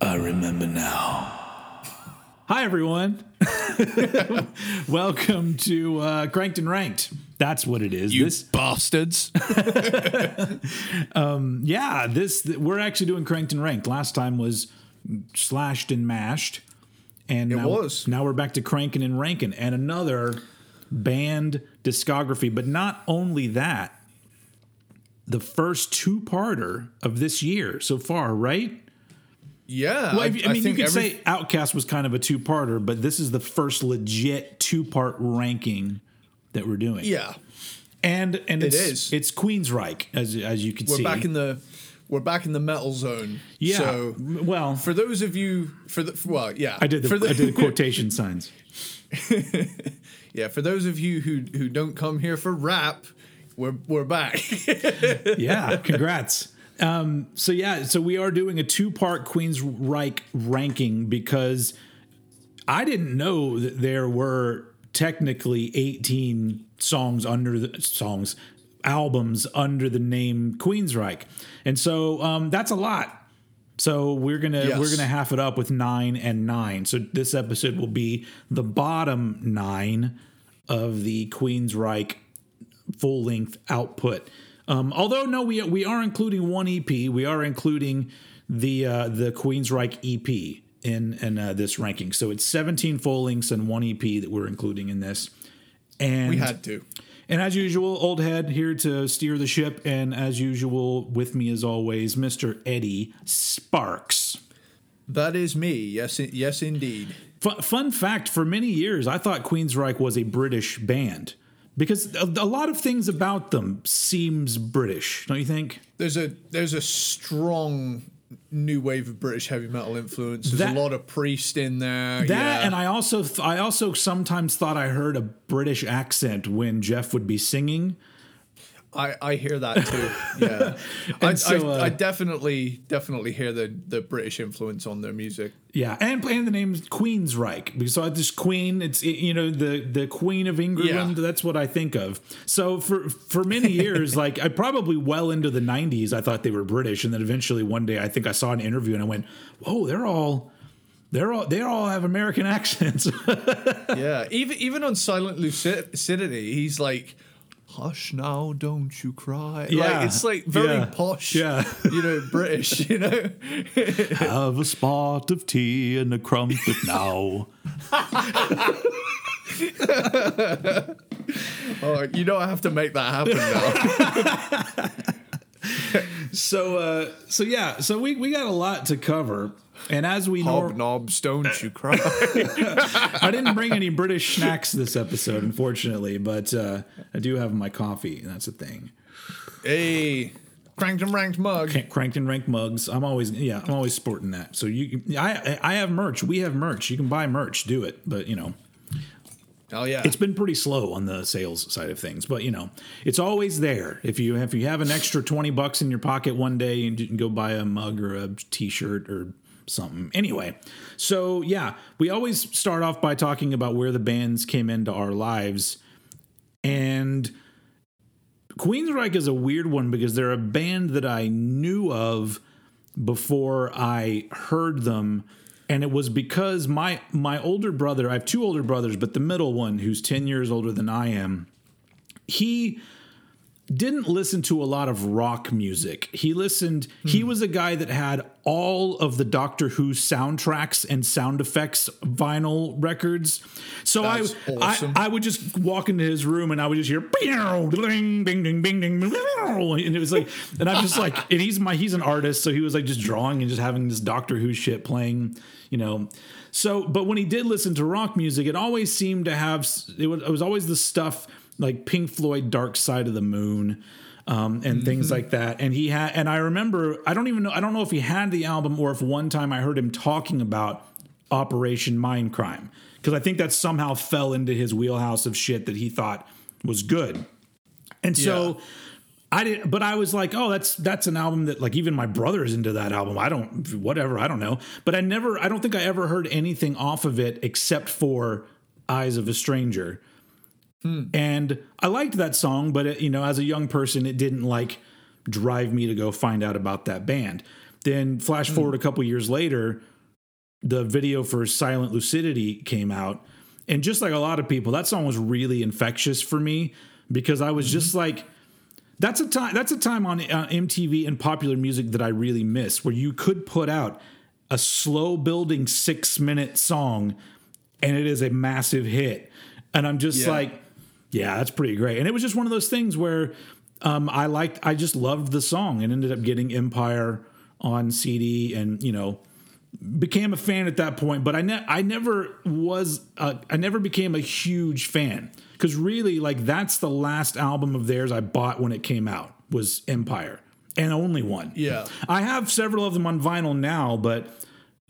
I remember now. Hi, everyone. Welcome to uh, Cranked and Ranked. That's what it is. You this, bastards. yeah, this we're actually doing Cranked and Ranked. Last time was slashed and mashed, and It now, was. now we're back to cranking and ranking, and another band discography. But not only that, the first two-parter of this year so far, right? Yeah, Well, I, I mean, you could every- say OutKast was kind of a two-parter, but this is the first legit two-part ranking that we're doing. yeah, and and It it's is. it's Queensryche as as you can see. we're back in the we're back in the metal zone. yeah. So well, for those of you for the for, well, yeah, I did the, for the, I did the quotation signs. yeah, for those of you who who don't come here for rap, we're we're back. Yeah, congrats. Um, so yeah, so we are doing a two-part Queensryche ranking because I didn't know that there were technically 18 songs under the songs albums under the name Queensryche, and so um, that's a lot. So we're gonna Yes. we're gonna half it up with nine and nine. So this episode will be the bottom nine of the Queensryche full length output. Um, although no, we we are including one EP. We are including the uh, the Queensryche EP in in uh, this ranking. So it's 17 full links and one EP that we're including in this. And we had to. and as usual, old head here to steer the ship. And as usual, with me as always, Mr. Eddie Sparks. That is me. Yes, yes, indeed. Fun, fun fact: for many years, I thought Queensryche was a British band because a, a lot of things about them seems British, don't you think? There's a there's a strong new wave of British heavy metal influence. There's That- a lot of Priest in there. That yeah. and I also th- I also sometimes thought I heard a British accent when Geoff would be singing. I, I hear that too. Yeah, I, so, uh, I definitely definitely hear the the British influence on their music. Yeah, and playing the name Queensryche because I just Queen. It's you know the the Queen of England. Yeah. That's what I think of. So for for many years, like I probably well into the '90s, I thought they were British, and then eventually one day I think I saw an interview and I went, "Whoa, they're all." They're all they all have American accents. yeah, even even on Silent Lucidity, he's like, "Hush now, don't you cry." Yeah, like, it's like very yeah, posh. yeah. you know, British. You know, have a spot of tea and a crumpet now. oh, you know, I have to make that happen now. So uh so yeah, so we we got a lot to cover. And as we know, Hobnobs, don't you cry. I didn't bring any British snacks this episode, unfortunately, but uh, I do have my coffee, and that's a thing. hey, cranked and ranked mug. Crank- Cranked and ranked mugs. I'm always yeah, I'm always sporting that. So you, I I have merch. We have merch. You can buy merch. Do it, but you know Oh yeah, it's been pretty slow on the sales side of things. But you know it's always there. If you if you have an extra twenty bucks in your pocket one day, and you can go buy a mug or a T-shirt or something. Anyway, so yeah, we always start off by talking about where the bands came into our lives, and Queensryche is a weird one because they're a band that I knew of before I heard them. And it was because my my older brother, I have two older brothers, but the middle one, who's 10 years older than I am, he didn't listen to a lot of rock music. He listened, he Hmm. was a guy that had all of the Doctor Who soundtracks and sound effects vinyl records. So I, awesome. I I would just walk into his room and I would just hear ding ding ding ding ding and it was like and I'm just like and he's my he's an artist so he was like just drawing and just having this Doctor Who shit playing, you know. So but when he did listen to rock music it always seemed to have it was, it was always the stuff like Pink Floyd Dark Side of the Moon um, and things like that. And he had, and I remember, I don't even know, I don't know if he had the album or if one time I heard him talking about Operation Mindcrime because I think that somehow fell into his wheelhouse of shit that he thought was good. And so I didn't, but I was like, oh, that's that's an album that like even my brother is into that album. I don't, whatever, I don't know. But I never, I don't think I ever heard anything off of it except for "Eyes of a Stranger," Hmm. and I liked that song. But it, you know, as a young person, it didn't like drive me to go find out about that band. Then flash forward hmm. a couple years later, the video for Silent Lucidity came out. And just like a lot of people, that song was really infectious for me because I was hmm. just like, that's a time that's a time on uh, MTV and popular music that I really miss where you could put out a slow building 6 minute song and it is a massive hit. And I'm just Yeah. like, yeah, that's pretty great. And it was just one of those things where um, I liked, I just loved the song and ended up getting Empire on CD and, you know, became a fan at that point. But I, ne- I never was, a, I never became a huge fan because really, like, that's the last album of theirs I bought when it came out was Empire and only one. Yeah. I have several of them on vinyl now, but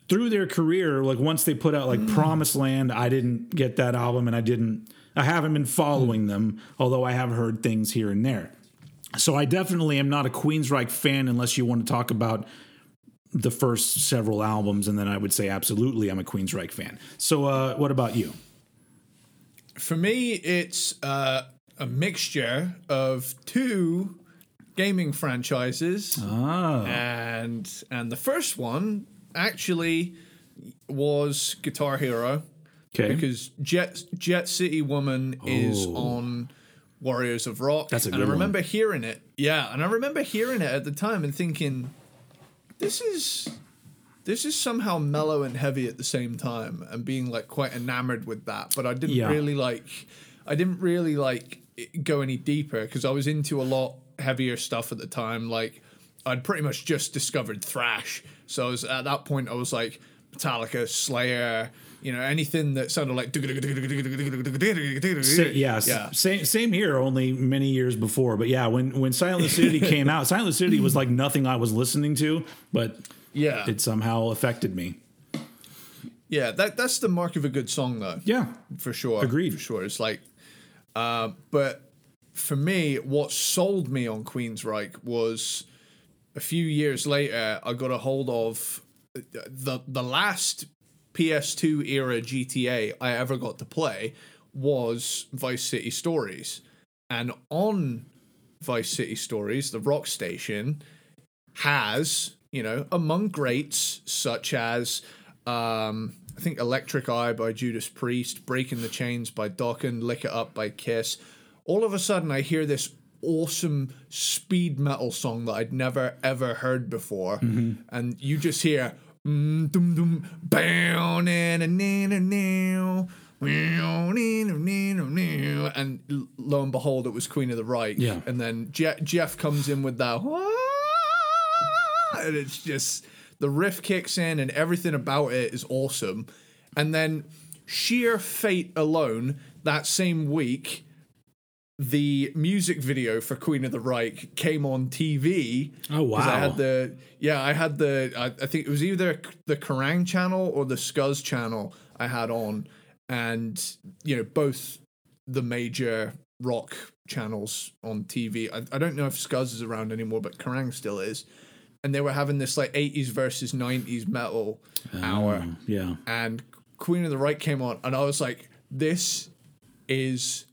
through their career, like once they put out like Promised Land, I didn't get that album and I didn't I haven't been following them, although I have heard things here and there. So I definitely am not a Queensryche fan unless you want to talk about the first several albums, and then I would say absolutely I'm a Queensryche fan. So uh, what about you? For me, it's uh, a mixture of two gaming franchises, Ah, and and the first one actually was Guitar Hero okay. because Jet Jet City Woman is Oh. on Warriors of Rock. That's a and good I one. remember hearing it. Yeah, and I remember hearing it at the time and thinking, this is this is somehow mellow and heavy at the same time, and being like quite enamored with that. But I didn't Yeah. really like. I didn't really like go any deeper because I was into a lot heavier stuff at the time. Like I'd pretty much just discovered thrash, so I was at that point. I was like Metallica, Slayer, you know, anything that sounded like. Yeah. Same, same here. Only many years before, but yeah, when when Silent Lucidity came out, Silent Lucidity was like nothing I was listening to, but Yeah, it somehow affected me. yeah. That that's the mark of a good song, though. Yeah, for sure. Agreed. For sure. It's like, uh, but for me, what sold me on Queensryche was a few years later, I got a hold of the the last PS2 era GTA I ever got to play was Vice City Stories, and on Vice City Stories, the rock station has, you know, among greats such as um, I think Electric Eye by Judas Priest, Breaking the Chains by Dokken, Lick It Up by Kiss. All of a sudden, I hear this awesome speed metal song that I'd never ever heard before, and you just hear mm, dum dum bow na na na na And lo and behold, it was Queen of the Reich. Yeah. And then Je- Geoff comes in with that, and it's just the riff kicks in, and everything about it is awesome. And then sheer fate alone, that same week, the music video for Queen of the Reich came on TV. Oh, 'Cause I had the yeah, I had the I, I think it was either the Kerrang channel or the Scuzz channel I had on, and you know both the major rock channels on TV. I, I don't know if Scuzz is around anymore, but Kerrang still is. And they were having this like 80s versus 90s metal oh, hour yeah. and Queen of the Reich came on, and I was like, "This is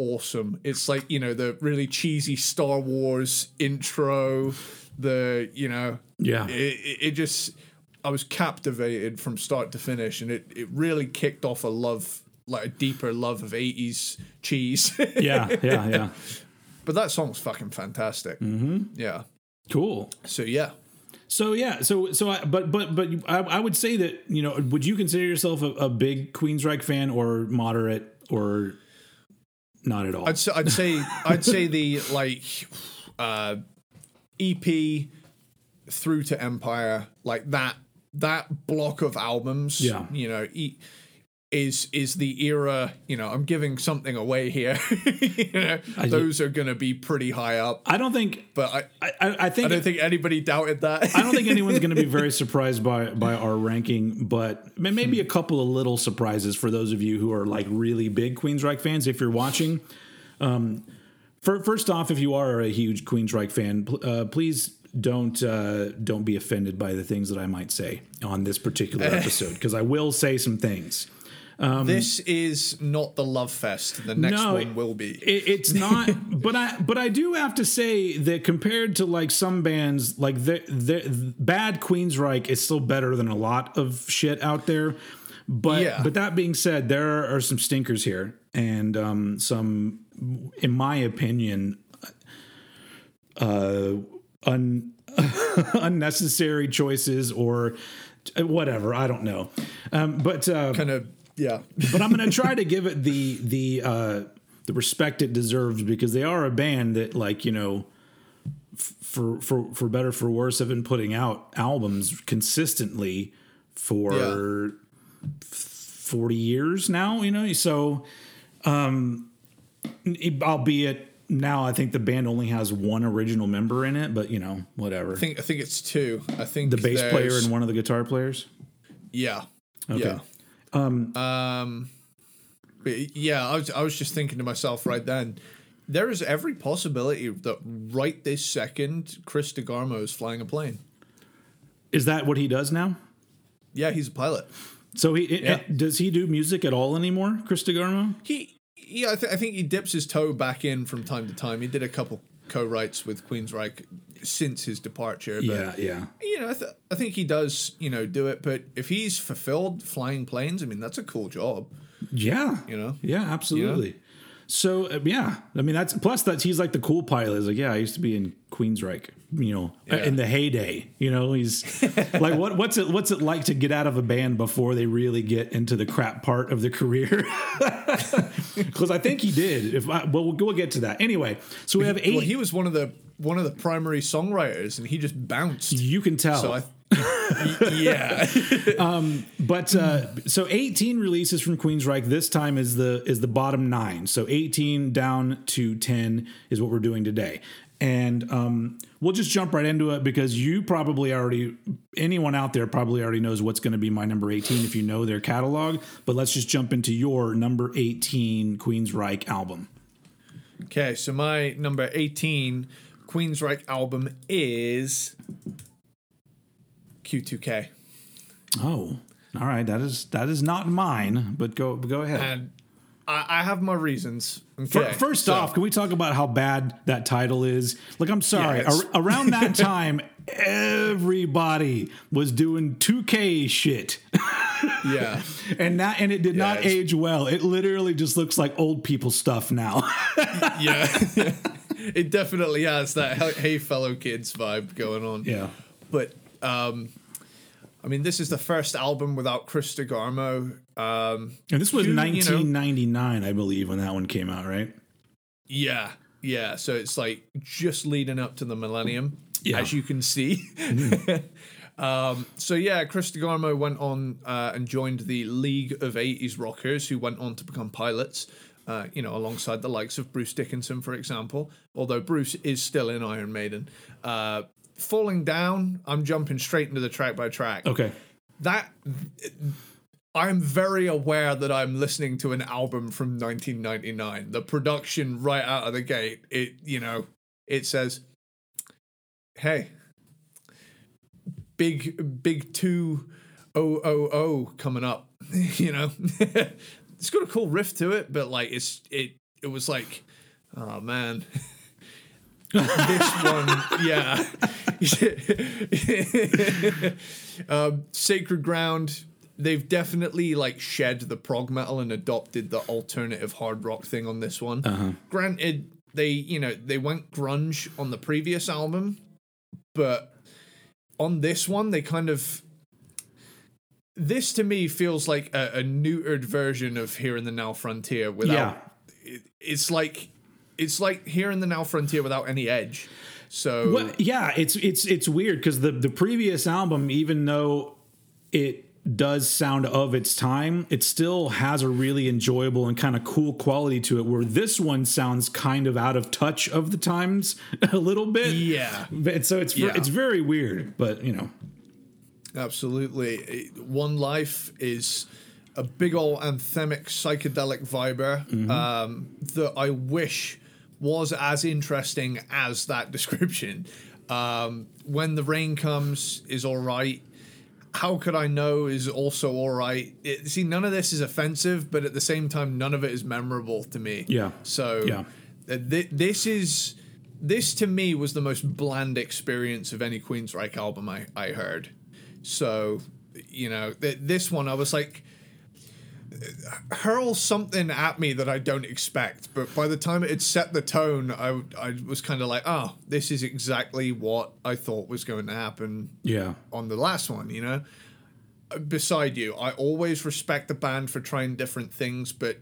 awesome." It's like you know the really cheesy Star Wars intro, the you know, Yeah. it, it, just I was captivated from start to finish, and it it really kicked off a love, like a deeper love of '80s cheese. Yeah, yeah, yeah. but that song's fucking fantastic. Mm-hmm. Yeah. Cool. So yeah. So yeah, so so I, but but but I, I would say that you know, would you consider yourself a, a big Queensryche fan or moderate or not at all? I'd say, I'd say I'd say the like uh, EP through to Empire, like that that block of albums. Yeah. you know, e- is is the era. You know, I'm giving something away here. you know, those are gonna be pretty high up. I don't think. But I, I, I, think I don't think anybody doubted that. I don't think anyone's going to be very surprised by by our ranking, but may- maybe a couple of little surprises for those of you who are like really big Queensryche fans. If you're watching, um, fir- first off, if you are a huge Queensryche fan, uh, please don't uh, don't be offended by the things that I might say on this particular episode because I will say some things. This is not the love fest. The next No, one will be. It, it's not, but I but I do have to say that compared to like some bands, like the the bad Queensryche is still better than a lot of shit out there. But Yeah. but that being said, there are some stinkers here, and um, some, in my opinion, uh, un, unnecessary choices or whatever. I don't know. Um, but uh, kind of yeah. but I'm going to try to give it the the uh, the respect it deserves because they are a band that, like you know, f- for for for better for worse, have been putting out albums consistently for forty years now. You know, so um, albeit now I think the band only has one original member in it, but you know, whatever. I think I think it's two. I think the bass player and one of the guitar players. Yeah. Okay. Yeah. Um, but yeah, I was I was just thinking to myself right then, there is every possibility that right this second, Chris DeGarmo is flying a plane. Is that what he does now? Yeah, he's a pilot. So he it- Yeah. it- does he do music at all anymore, Chris DeGarmo? He yeah, I, th- I think he dips his toe back in from time to time. He did a couple co-writes with Queensryche since his departure. But Yeah, yeah. you know, I, th- I think he does, you know, do it. But if he's fulfilled flying planes, I mean, that's a cool job. Yeah. You know? Yeah, absolutely. So uh, yeah, I mean that's plus that he's like the cool pilot. He's like, yeah, I used to be in Queensryche, you know, uh, Yeah. in the heyday. You know, he's like, what what's it what's it like to get out of a band before they really get into the crap part of the career? Because I think he did. If I, well, we'll we'll get to that anyway. So we have eight. Well, he was one of the one of the primary songwriters, and he just bounced. you can tell. So I, yeah, But uh, so 18 releases from Queensryche. This time is the is the bottom nine. So 18 down to 10 is what we're doing today. And um, we'll just jump right into it because you probably already, anyone out there probably already knows what's going to be my number 18 if you know their catalog. But let's just jump into your number 18 Queensryche album. Okay, so my number 18 Queensryche album is Q2K. Oh, all right. That is that is not mine. But go go ahead. And I, I have my reasons. Okay, First so- off, can we talk about how bad that title is? Like, I'm sorry. Yeah, ar- around that time, everybody was doing 2K shit, yeah. and that and it did not it's- age well. It literally just looks like old people stuff now. yeah. it definitely has that hey- hey fellow kids vibe going on. yeah. But um I mean this is the first album without Chris DeGarmo. Um And this was You- you know- 1999, I believe, when that one came out, right? yeah, yeah, so it's like just leading up to the millennium Yeah. as you can see. um so yeah, Chris DeGarmo went on uh, and joined the League of 80s Rockers who went on to become pilots. Uh, you know, alongside the likes of Bruce Dickinson, for example, although Bruce is still in Iron Maiden. Uh, falling down, I'm jumping straight into the track by track. Okay. that I'm very aware that I'm listening to an album from 1999. The production right out of the gate, it you know, it says, "Hey, big big two oh oh oh coming up." you know, it's got a cool riff to it, but like it's it it was like, oh man. this one, yeah. um, Sacred Ground, they've definitely like shed the prog metal and adopted the alternative hard rock thing on this one. Uh-huh. Granted, they you know they went grunge on the previous album, but on this one they kind of. This to me feels like a, a neutered version of Hear in the Now Frontier without. Yeah. It, it's like it's like Hear in the Now Frontier without any edge. So Well, yeah, it's it's it's weird because the the previous album, even though it does sound of its time, it still has a really enjoyable and kind of cool quality to it. Where this one sounds kind of out of touch of the times a little bit. Yeah. But- so it's Yeah. it's very weird, but you know, Absolutely. One Life is a big old anthemic psychedelic viber Mm-hmm. um, that I wish was as interesting as that description. Um, when the rain comes is all right. How could I know is also all right. It, see, none of this is offensive, but at the same time, none of it is memorable to me. Yeah. So Yeah. uh, thi- this is this to me was the most bland experience of any Queensryche album I, I heard. So, you know, th- this one I was like hurl something at me that I don't expect, but by the time it had set the tone, I I was kind of like, oh, this is exactly what I thought was going to happen Yeah. on the last one, you know? Beside you, I always respect the band for trying different things, but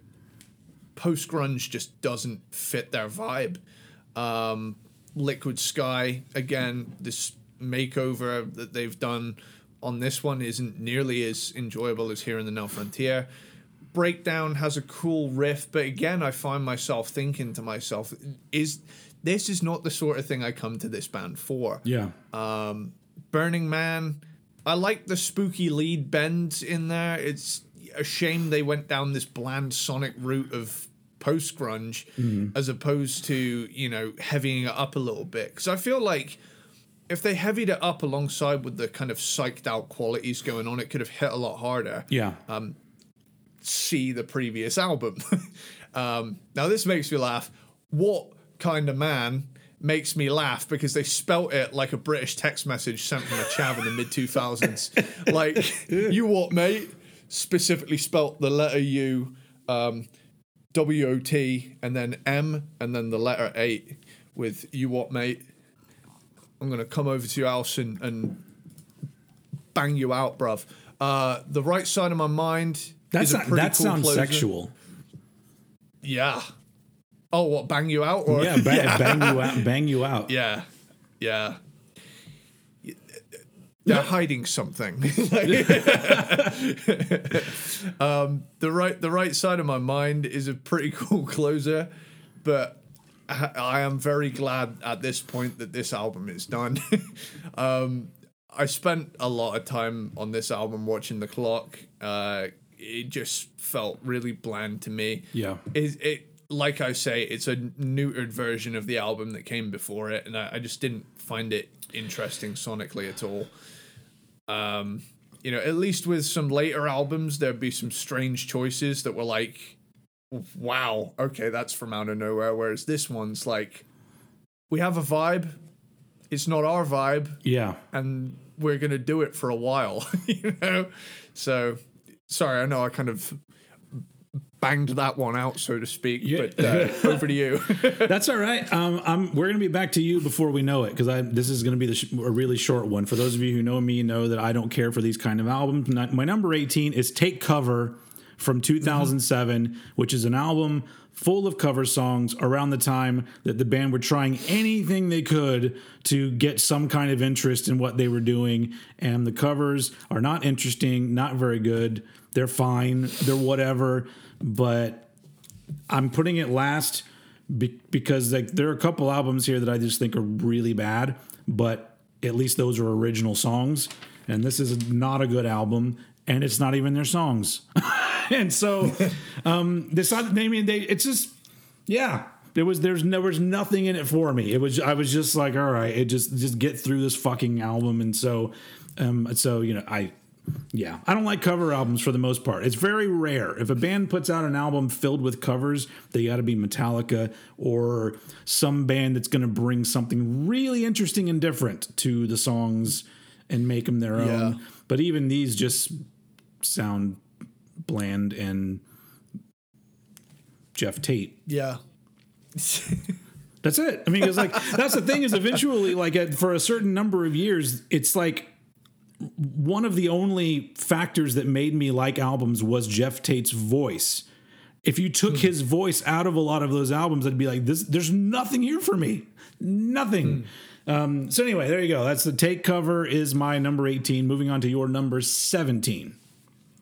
post grunge just doesn't fit their vibe. Um, Liquid Sky, again, this makeover that they've done on this one isn't nearly as enjoyable as Hear in the Now Frontier. Breakdown has a cool riff, but again, I find myself thinking to myself, is this is not the sort of thing I come to this band for? Yeah. Um, Burning Man. I like the spooky lead bend in there. It's a shame they went down this bland sonic route of post grunge mm-hmm. as opposed to, you know, heavying it up a little bit. Because I feel like if they heavied it up alongside with the kind of psyched out qualities going on, it could have hit a lot harder. Yeah. Um, See the previous album. um, now, this makes me laugh. What kind of man makes me laugh because they spelt it like a British text message sent from a chav in the mid 2000s. like, you what, mate? Specifically spelt the letter U, um, W O T, and then M, and then the letter 8 with you what, mate? I'm going to come over to your house and, and bang you out, bruv. Uh, the right side of my mind. That's is a not, pretty that cool sounds closer. sexual. Yeah. Oh, what bang you out or Yeah, bang, bang you out. Bang you out. yeah, yeah. They're hiding something. um, the right, the right side of my mind is a pretty cool closer, but I, I am very glad at this point that this album is done. um, I spent a lot of time on this album watching the clock. Uh, it just felt really bland to me. Yeah. it, it like I say, it's a neutered version of the album that came before it, and I, I just didn't find it interesting sonically at all. Um, you know, at least with some later albums, there'd be some strange choices that were like, "Wow, okay, that's from out of nowhere." Whereas this one's like, we have a vibe, it's not our vibe, Yeah. and we're gonna do it for a while, you know. So, sorry, I know I kind of banged that one out, so to speak. Yeah. But uh, over to you. That's all right. Um, I'm, we're going to be back to you before we know it because this is going to be the sh- a really short one. For those of you who know me, know that I don't care for these kind of albums. Not- My number 18 is Take Cover from 2007, which is an album full of cover songs around the time that the band were trying anything they could to get some kind of interest in what they were doing. And the covers are not interesting, not very good. They're fine, they're whatever, but I'm putting it last be- because like there are a couple albums here that I just think are really bad, but at least those are original songs, and this is not a good album, and it's not even their songs, and so um, this I mean they it's just yeah. There was there's there was nothing in it for me. It was I was just like all right, it just just get through this fucking album, and so um so you know I yeah, I don't like cover albums for the most part. It's very rare. If a band puts out an album filled with covers, they got to be Metallica or some band that's going to bring something really interesting and different to the songs and make them their own. But even these just sound bland and Geoff Tate. yeah. That's it. I mean, it's like that's the thing is eventually like at, for a certain number of years, it's like one of the only factors that made me like albums was Geoff Tate's voice. If you took his voice out of a lot of those albums, I'd be like, this. There's nothing here for me. Nothing. Um, so anyway, there you go. That's the take cover. Is my number 18. Moving on to your number 17.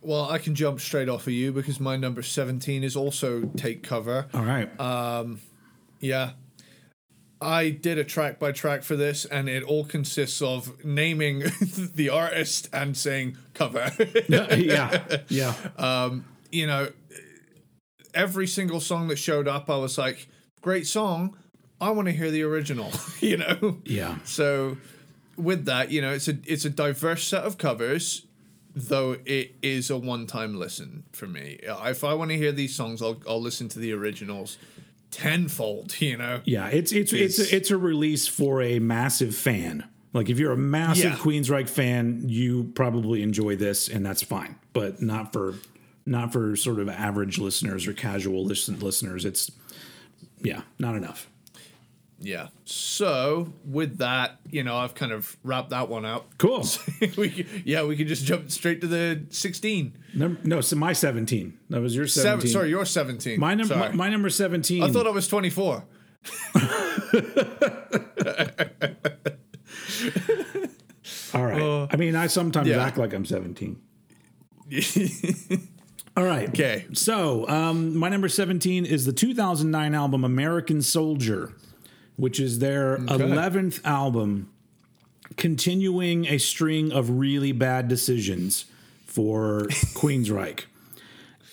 Well, I can jump straight off of you because my number 17 is also Take Cover. All right. Um, Yeah. I did a track by track for this, and it all consists of naming the artist and saying cover. yeah. Yeah. Um, you know, every single song that showed up, I was like, great song, I want to hear the original, you know? Yeah. So with that, you know, it's a it's a diverse set of covers, though it is a one time listen for me. If I want to hear these songs, I'll I'll listen to the originals tenfold, you know. Yeah, it's it's it's It's- a, it's a release for a massive fan. Like if you're a massive Yeah. Queensryche fan, you probably enjoy this, and that's fine. But not for not for sort of average listeners or casual listen, listeners. It's yeah, not enough. Yeah. So with that, you know, I've kind of wrapped that one out. Cool. we, yeah, we can just jump straight to the 16. Num- no, so my seventeen. That was your Seven, seventeen. sorry, you're 17. my number. My, my number seventeen. I thought I was 24. All right. I mean, I sometimes yeah. act like I'm seventeen. All right. Okay. So, um, my number 17 is the 2009 album American Soldier, which is their 11th album, continuing a string of really bad decisions for Queensryche.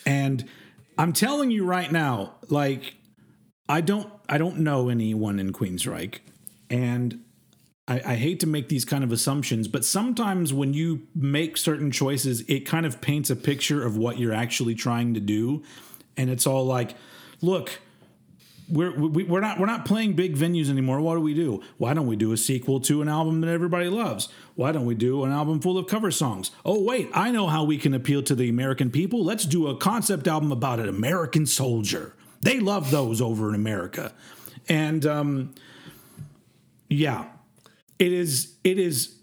And I'm telling you right now, like, I don't I don't know anyone in Queensryche. And I, I hate to make these kind of assumptions, but sometimes when you make certain choices, it kind of paints a picture of what you're actually trying to do, and it's all like, look, we're we, we're not we're not playing big venues anymore. What do we do? Why don't we do a sequel to an album that everybody loves? Why don't we do an album full of cover songs? Oh wait, I know how we can appeal to the American people. Let's do a concept album about an American soldier. They love those over in America, and um, yeah, it is it is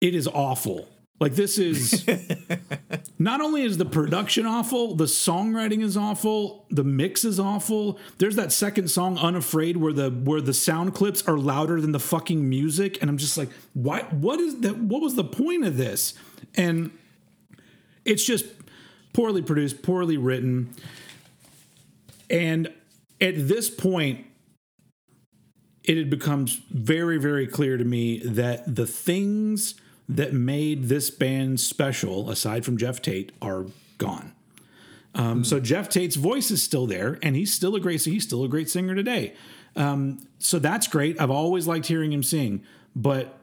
it is awful. Like this is not only is the production awful, the songwriting is awful, the mix is awful. There's that second song, Unafraid, where the where the sound clips are louder than the fucking music, and I'm just like, what what is that? What was the point of this? And it's just poorly produced, poorly written. And at this point, it had become very, very clear to me that the things that made this band special, aside from Geoff Tate, are gone. Um, So Geoff Tate's voice is still there, and he's still a great he's still a great singer today. Um, so that's great. I've always liked hearing him sing, but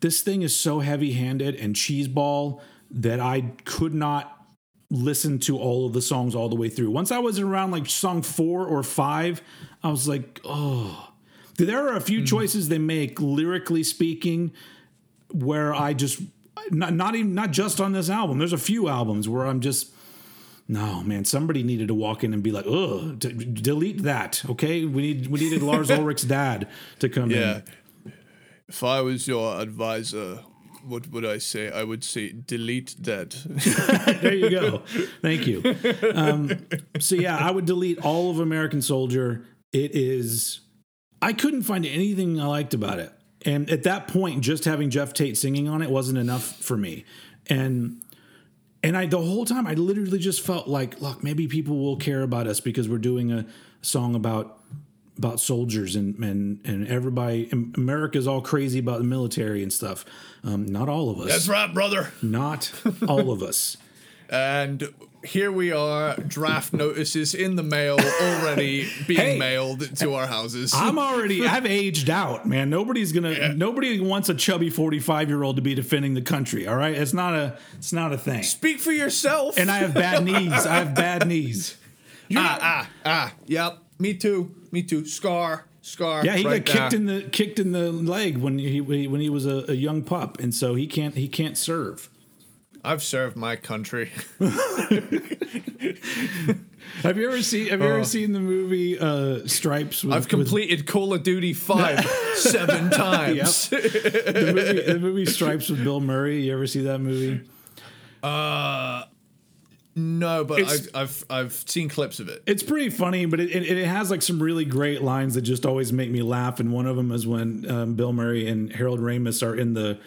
this thing is so heavy-handed and cheeseball that I could not listen to all of the songs all the way through. Once I was around like song four or five, I was like, oh. There are a few choices they make lyrically speaking where I just not not even not just on this album. There's a few albums where I'm just no man. Somebody needed to walk in and be like, ugh, d- delete that. Okay, we need we needed Lars Ulrich's dad to come in. Yeah. If I was your advisor, what would I say? I would say delete that. there you go. Thank you. Um, so yeah, I would delete all of American Soldier. It is. I couldn't find anything I liked about it, and at that point, just having Geoff Tate singing on it wasn't enough for me. And and I the whole time I literally just felt like, look, maybe people will care about us because we're doing a song about about soldiers and and and everybody. America's all crazy about the military and stuff. Um, not all of us. That's right, brother. Not all of us. And here we are, draft notices in the mail already being Hey. mailed to our houses. I'm already I've aged out, man. Nobody's gonna nobody wants a chubby 45 year old to be defending the country. All right. It's not a it's not a thing. Speak for yourself. And I have bad knees. I have bad knees. ah, ah, ah. Yep. Me too. Me too. Scar. Scar. Yeah, he right got kicked there. in the kicked in the leg when he when he was a, a young pup, and so he can't he can't serve. I've served my country. Have you ever seen Have you ever seen the movie uh, Stripes? With, I've completed Call of Duty 5 seven times. with the movie, the movie Stripes with Bill Murray. You ever see that movie? Uh. No, but I've, I've I've seen clips of it. It's pretty funny, but it, it, it has like some really great lines that just always make me laugh. And one of them is when um, Bill Murray and Harold Ramis are in the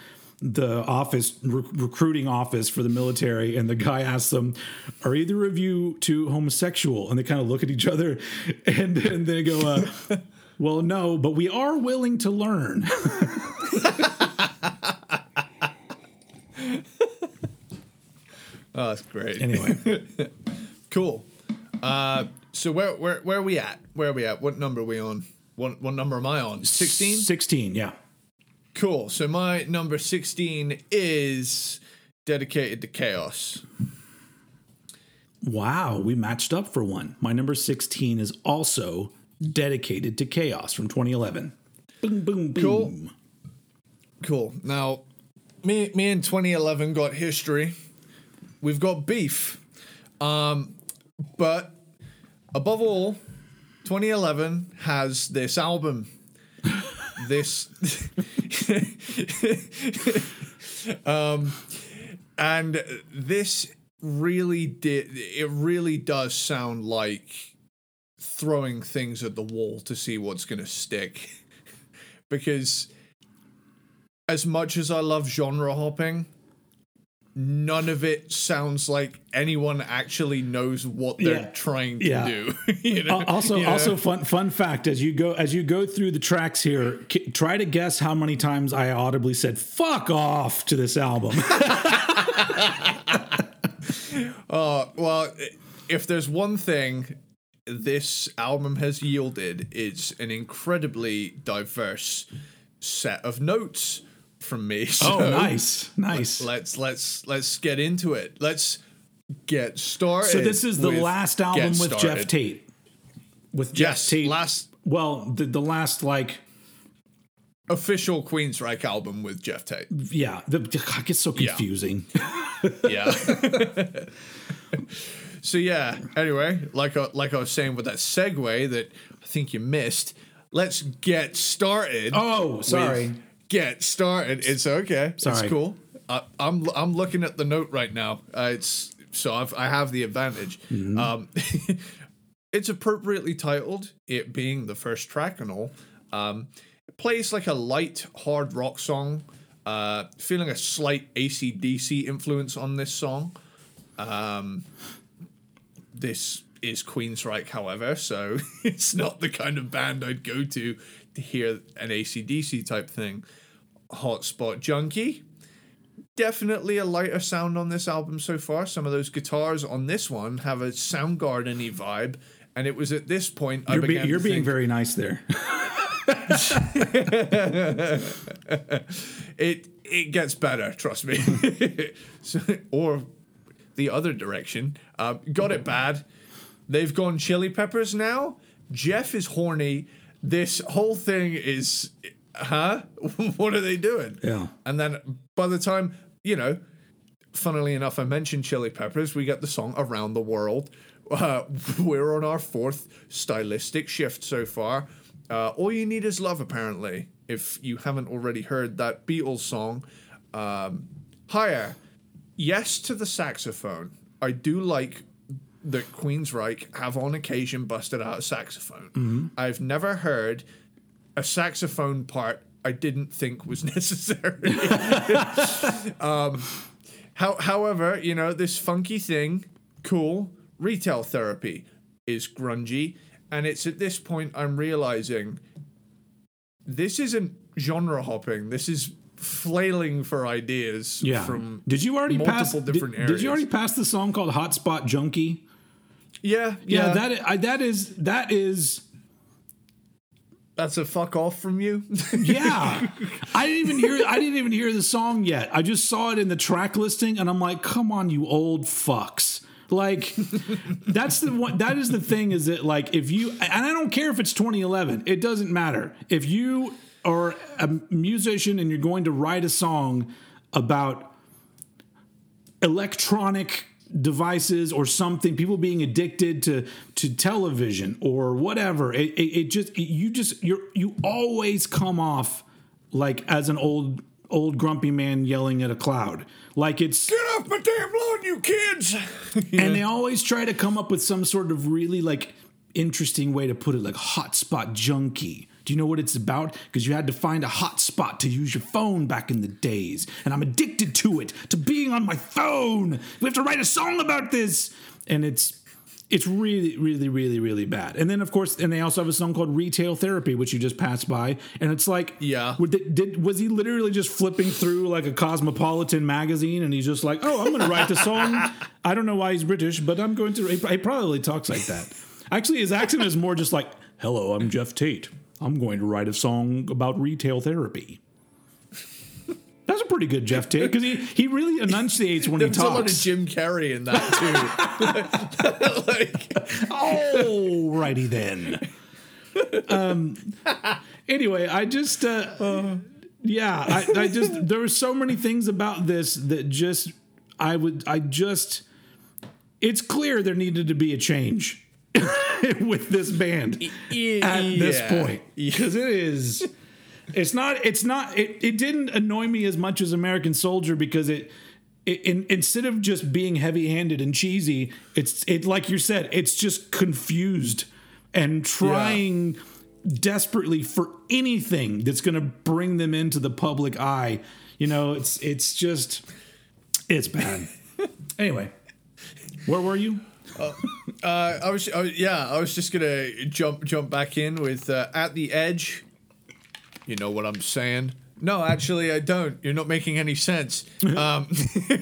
the office re- recruiting office for the military, and the guy asks them, "Are either of you two homosexual?" And they kind of look at each other, and then they go, uh, "Well, no, but we are willing to learn." Oh, that's great. anyway, Cool. Uh, so where where where are we at? Where are we at? What number are we on? What what number am I on? Sixteen. 16, yeah. Cool. So my number sixteen is dedicated to chaos. Wow, we matched up for one. My number 16 is also dedicated to chaos from 2011. Boom, boom, boom. Cool. Cool. Now, me me and 2011 got history. We've got beef. Um, but above all, 2011 has this album. This. Um and this really did it really does sound like throwing things at the wall to see what's going to stick. Because as much as I love genre hopping, none of it sounds like anyone actually knows what they're Yeah. trying to Yeah. do. you know? Al- also You know? also fun fun fact as you go as you go through the tracks here k- try to guess how many times i audibly said fuck off to this album Uh, well, if there's one thing this album has yielded, it's an incredibly diverse set of notes from me. oh nice nice Let's let's let's get into it. Let's get started. so this is the last album with geoff tate with geoff Yes, tate last well the, the last like official Queensryche album with Geoff Tate. yeah the, it gets so confusing Yeah. so yeah. Anyway, like I, like I was saying with that segue that I think you missed. Let's get started. oh sorry Get started. It's okay. Sorry. It's cool. I, I'm I'm looking at the note right now. Uh, it's so I've, I have the advantage. Mm-hmm. Um, it's appropriately titled, it being the first track and all. Um, it plays like a light hard rock song. Uh, feeling a slight ACDC influence on this song. Um, this is Queensryche, however, so it's not the kind of band I'd go to to hear an ACDC type thing. Hotspot Junkie. Definitely a lighter sound on this album so far. Some of those guitars on this one have a Soundgarden y vibe. And it was at this point I you're, be, began you're to being think, very nice there it it gets better, trust me. so, or the other direction. Uh, got it bad. They've gone chili peppers now. Geoff is horny. This whole thing is, huh? what are they doing? Yeah. And then by the time you know, funnily enough, I mentioned chili peppers. We get the song "Around the World." Uh, we're on our fourth stylistic shift so far. Uh, All you need is love, apparently. If you haven't already heard that Beatles song, um, higher. Yes to the saxophone. I do like that Queensryche have on occasion busted out a saxophone. I've never heard a saxophone part I didn't think was necessary. um, how, however, you know, this funky thing, cool. Retail therapy is grungy. And it's at this point I'm realizing this isn't genre hopping. This is flailing for ideas yeah from did you already multiple pass did- different did, areas. you already pass the song called hotspot junkie yeah, yeah, yeah, that I, that is that is that's a fuck off from you. yeah. I didn't even hear i didn't even hear the song yet. I just saw it in the track listing and i'm like come on you old fucks. Like that's the one that is the thing is that like if you and i don't care if it's 2011 it doesn't matter. If you are a musician and you're going to write a song about electronic devices or something people being addicted to to television or whatever. It, it, it just it- you just you're you always come off like as an old old grumpy man yelling at a cloud. Like it's Get off my damn lawn, you kids! and they always try to come up with some sort of really like interesting way to put it like hotspot junkie do you know what it's about? Because you had to find a hotspot to use your phone back in the days. And i'm addicted to it to being on my phone. We have to write a song about this. And it's it's really really really really bad. And then of course and they also have a song called retail therapy which you just passed by. And it's like Yeah. did, was he literally just flipping through like a cosmopolitan magazine and he's just like oh i'm gonna write the song. I don't know why he's british but i'm going to he probably talks like that. Actually his accent is more just like hello i'm geoff tate I'm going to write a song about retail therapy. That's a pretty good Geoff Tate because he, he really enunciates when he There's a lot of. Jim Carrey in that too. like, Oh, righty then. Um. Anyway, I just, uh, yeah, I, I just there were so many things about this that just I would I just it's clear there needed to be a change with this band at this point. Because it is it's not it's not it, it didn't annoy me as much as american soldier because it, it in, instead of just being heavy-handed and cheesy it's it like you said it's just confused and trying desperately for anything that's going to bring them into the public eye. You know it's it's just it's bad. Anyway where were you Uh, I was, was- yeah, I was just gonna jump jump back in with uh, at the edge. You know what I'm saying? No, actually, I don't. You're not making any sense. Um,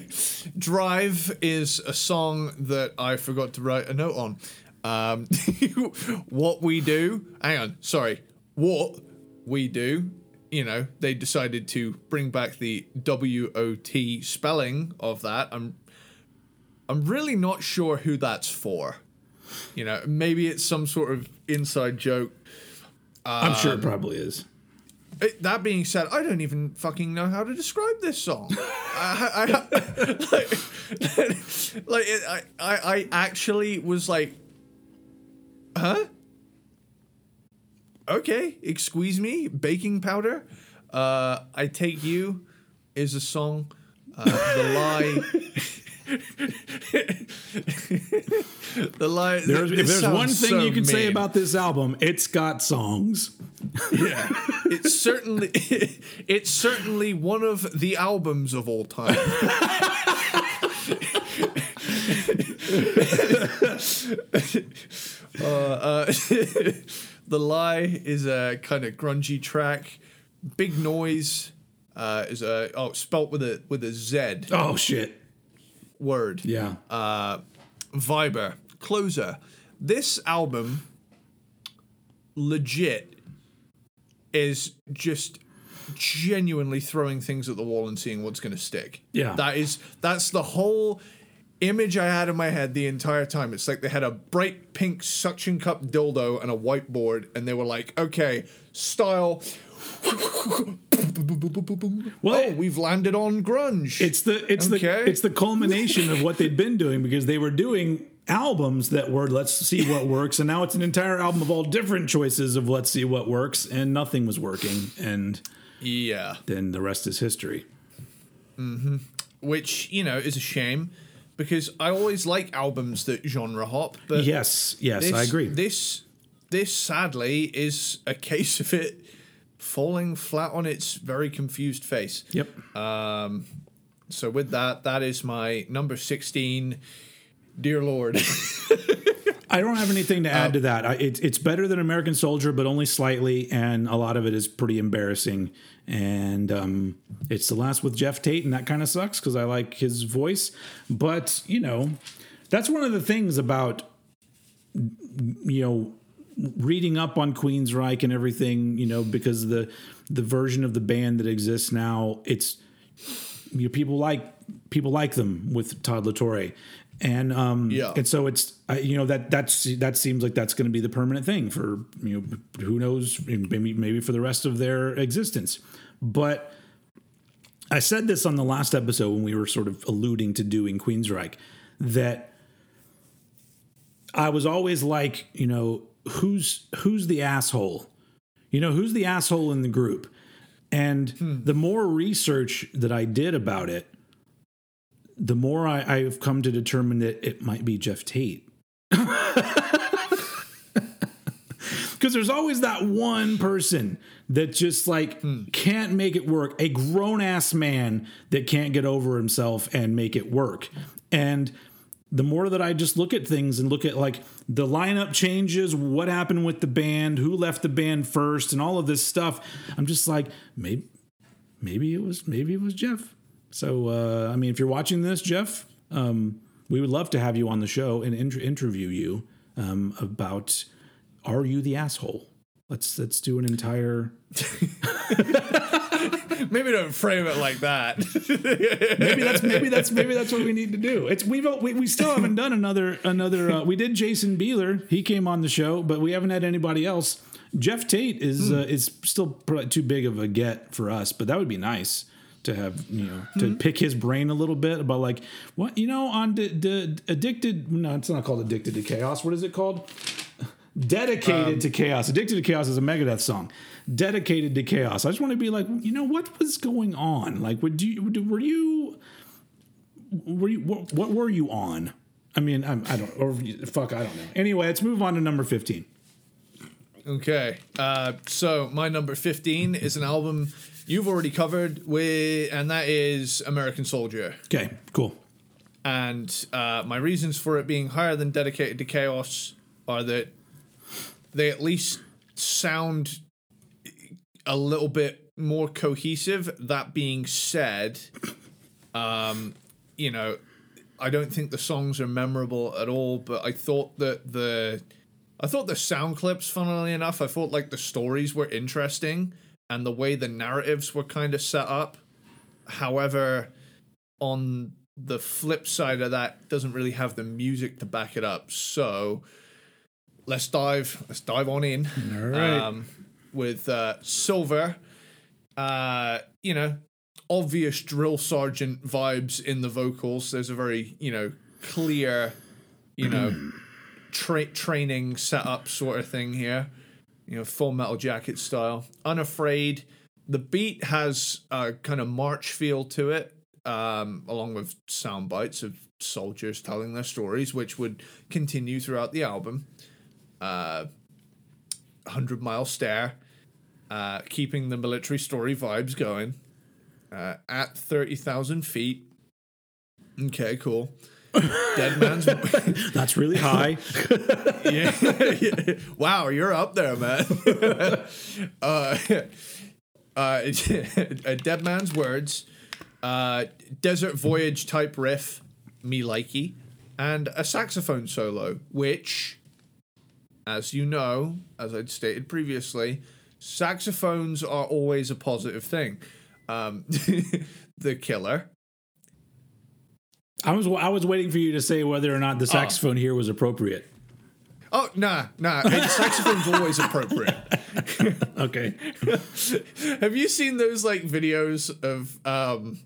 Drive is a song that I forgot to write a note on. Um, what we do? Hang on, sorry. What we do? You know, they decided to bring back the W O T spelling of that. I'm I'm really not sure who that's for. You know, maybe it's some sort of inside joke. i'm sure it probably is Eh, That being said, I don't even fucking know how to describe this song. I, I, like, like it, I, I, I actually was like, huh? Okay, excuse me, baking powder. Uh, I take you is a song. Uh, the lie. the lie. There's, if there's one thing so you can say about this album, it's got songs. Yeah, it's certainly it's certainly one of the albums of all time. uh, uh, the lie is a kind of grungy track. Big noise uh, is a oh spelt with a with a Z Oh shit! Word. Yeah, uh, Viber, Closer. This album, legit, is just genuinely throwing things at the wall and seeing what's going to stick. Yeah. that is that's the whole image I had in my head the entire time. It's like they had a bright pink suction cup dildo and a whiteboard, and they were like, "Okay, style." Well, oh, we've landed on grunge. it's the it's Okay. the it's the culmination of what they'd been doing because they were doing albums that were let's see what works, and now it's an entire album of all different choices of let's see what works, and nothing was working, and yeah. then the rest is history. Mm-hmm. which you know is a shame because I always like albums that genre hop. But Yes, yes, this, I agree. This this sadly is a case of it falling flat on its very confused face. yep. Um, So with that, that is my number sixteen. Dear Lord, I don't have anything to add Um, to that. I, it's it's better than American Soldier, but only slightly, and a lot of it is pretty embarrassing. And um, it's the last with Geoff Tate, and that kind of sucks because I like his voice. But you know, that's one of the things about you know reading up on Queensryche and everything. You know, because the the version of the band that exists now, it's you know, people like people like them with Todd La Torre, and um, Yeah. and so it's I you know that that's that seems like that's going to be the permanent thing for you know who knows maybe maybe for the rest of their existence, but. I said this on the last episode when we were sort of alluding to doing Queensryche that I was always like, you know, who's who's the asshole? You know, who's the asshole in the group? And hmm. the more research that I did about it, the more I, I've come to determine that it might be Geoff Tate. Because there's always that one person that just like hmm. can't make it work. A grown ass man that can't get over himself and make it work. And the more that I just look at things and look at like the lineup changes, what happened with the band, who left the band first, and all of this stuff, I'm just like, maybe, maybe it was, maybe it was Geoff. So, uh, I mean, if you're watching this, Geoff, um, we would love to have you on the show and inter- interview you um, about are you the asshole? Let's let's do an entire. Maybe don't frame it like that. Maybe that's maybe that's maybe that's what we need to do. It's we've we, we still haven't done another another. Uh, we did Jason Bieler. He came on the show, but we haven't had anybody else. Geoff Tate is uh, is still too big of a get for us, but that would be nice to have you know to pick his brain a little bit about like what you know on the, the addicted. No, it's not called addicted to chaos. What is it called? Dedicated to chaos. Addicted to chaos is a Megadeth song. Dedicated to chaos. I just want to be like, you know, what was going on? Like, would you were you were you what, what were you on? I mean, I'm, I don't or fuck, I don't know. Anyway, let's move on to number fifteen. Okay. Uh, so my number 15 is an album you've already covered with, and that is American Soldier. Okay, cool. And uh, my reasons for it being higher than Dedicated to Chaos are that they at least sound a little bit more cohesive. That being said, um, you know, I don't think the songs are memorable at all, but I thought that the I thought the sound clips, funnily enough, I thought like the stories were interesting and the way the narratives were kind of set up. However, on the flip side of that, doesn't really have the music to back it up. So let's dive let's dive on in. All right. Um, with uh, Sliver, uh, you know, obvious drill sergeant vibes in the vocals. There's a very you know clear, you know tra- training setup sort of thing here. You know, full metal jacket style. Unafraid. The beat has a kind of march feel to it, um, along with sound bites of soldiers telling their stories, which would continue throughout the album. Uh, 100 Mile Stare, uh, keeping the military story vibes going. Uh, at 30,000 feet. Okay, cool. Dead Man's That's really high. yeah, yeah. Wow, you're up there, man. uh, uh, a Dead Man's Words, uh, Desert Voyage type riff, me likey, and a saxophone solo, which, as you know, as I'd stated previously, saxophones are always a positive thing. Um, the killer. I was I was waiting for you to say whether or not the saxophone here was appropriate. Oh nah nah, hey, saxophone's always appropriate. Okay. Have you seen those like videos of um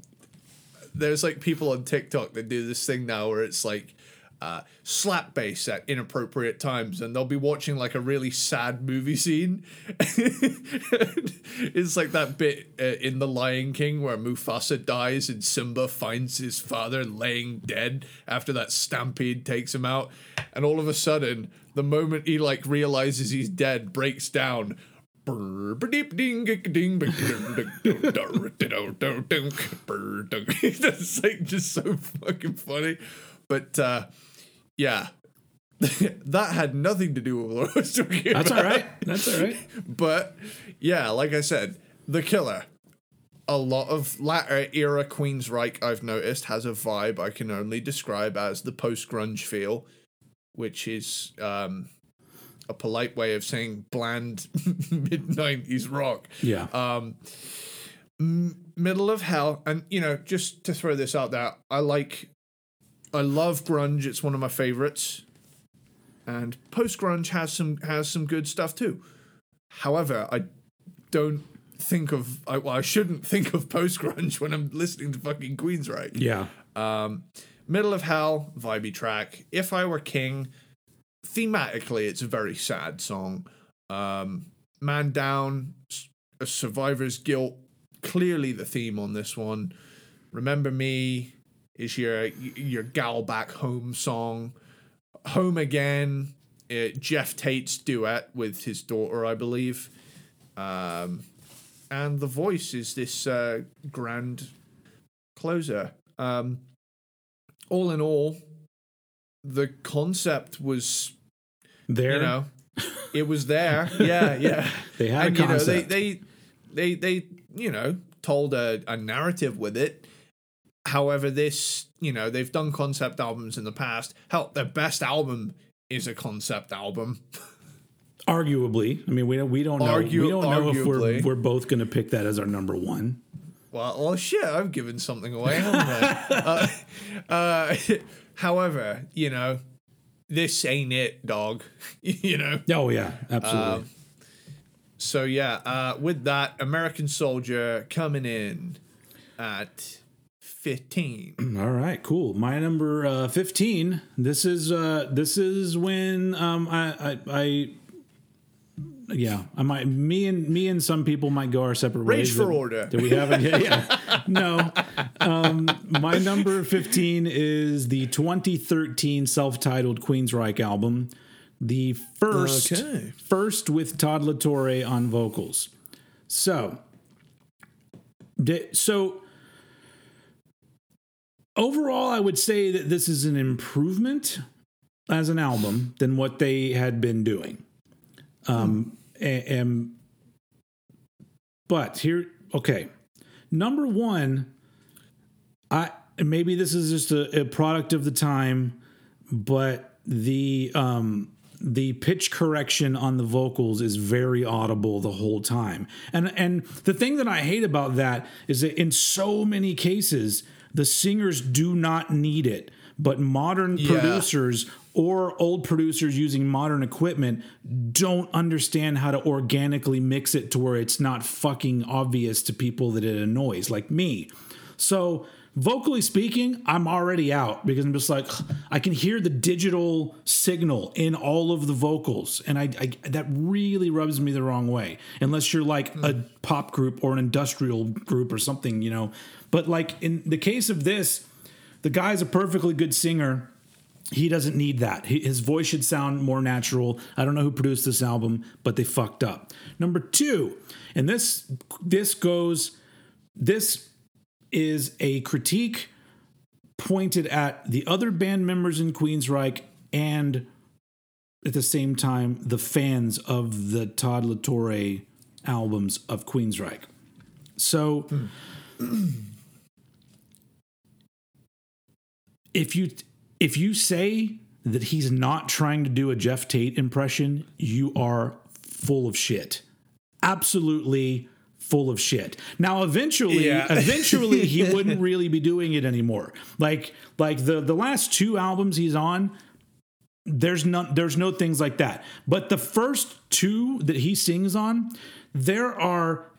there's like people on TikTok that do this thing now where it's like uh, slap bass at inappropriate times and they'll be watching like a really sad movie scene. it's like that bit uh, in The Lion King where Mufasa dies and Simba finds his father laying dead after that stampede takes him out. And all of a sudden, the moment he like realizes he's dead, breaks down. It's like just so fucking funny. But uh yeah. that had nothing to do with what I was talking That's about. all right. That's all right. But yeah, like I said, The Killer. A lot of latter era Queensryche I've noticed has a vibe I can only describe as the post grunge feel, which is um, a polite way of saying bland mid 90s rock. Yeah. Um, m- middle of hell, and you know, just to throw this out there, I like, I love grunge. It's one of my favorites, and post grunge has some has some good stuff too. However, I don't think of I, well, I shouldn't think of post grunge when I'm listening to fucking Queensryche. yeah. Um, Middle of Hell, vibey track. If I Were King, thematically, it's a very sad song. Um, Man Down, a Survivor's Guilt, clearly the theme on this one. Remember Me is your your gal back home song. Home Again, uh, Geoff Tate's duet with his daughter, I believe. Um, and the voice is this uh, grand closer. Um, all in all, the concept was, There. you know, it was there. Yeah, yeah. They had a and, you know, they, they, they, they, you know, told a, a narrative with it. However, this, you know, they've done concept albums in the past. Hell, their best album is a concept album. Arguably, I mean, we don't we don't know Argu- we don't know if we're we're both going to pick that as our number one. Well, well, shit, I've given something away, uh, uh, however, you know, this ain't it, dog. you know. Oh yeah, absolutely. Um, So yeah, uh, with that, American Soldier coming in at fifteen. All right, cool. My number uh, fifteen. This is uh, this is when um, I, I I yeah I might me and me and some people might go our separate Rage ways. for that- order. That we haven't. Yeah, yeah. no. Um, my number fifteen is the 2013 self-titled Queensryche album, the first Okay. first with Todd La Torre on vocals. So, so overall, I would say that this is an improvement as an album than what they had been doing. Um, a- and, but here, okay, number one, I maybe this is just a, a product of the time, but the um the pitch correction on the vocals is very audible the whole time. And and the thing that I hate about that is that in so many cases the singers do not need it, but modern Yeah. producers or old producers using modern equipment don't understand how to organically mix it to where it's not fucking obvious to people that it annoys like me. So vocally speaking, I'm already out because I'm just like I can hear the digital signal in all of the vocals, and I, I that really rubs me the wrong way. Unless you're like a hmm. pop group or an industrial group or something, you know. But like in the case of this, the guy's a perfectly good singer. He doesn't need that. His voice should sound more natural. I don't know who produced this album, but they fucked up. Number two, and this this goes this is a critique pointed at the other band members in Queensryche and at the same time the fans of the Todd La Torre albums of Queensryche. So if you if you say that he's not trying to do a Geoff Tate impression, you are full of shit. Absolutely full of shit. Now eventually Yeah. eventually he wouldn't really be doing it anymore. Like like the the last two albums he's on there's no there's no things like that. But the first two that he sings on, there are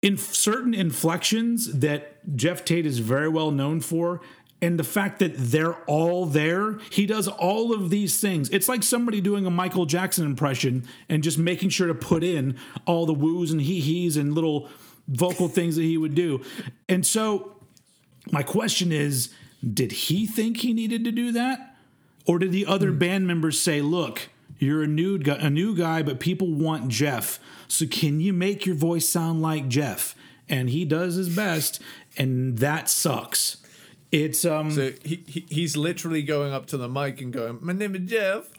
in certain inflections that Geoff Tate is very well known for. And the fact that they're all there, he does all of these things. It's like somebody doing a Michael Jackson impression and just making sure to put in all the woos and hee hees and little vocal things that he would do. And so, my question is did he think he needed to do that? Or did the other hmm. band members say, look, you're a new guy, a new guy, but people want Geoff. So can you make your voice sound like Geoff? And he does his best, and that sucks. It's um So he, he he's literally going up to the mic and going, "My name is Geoff."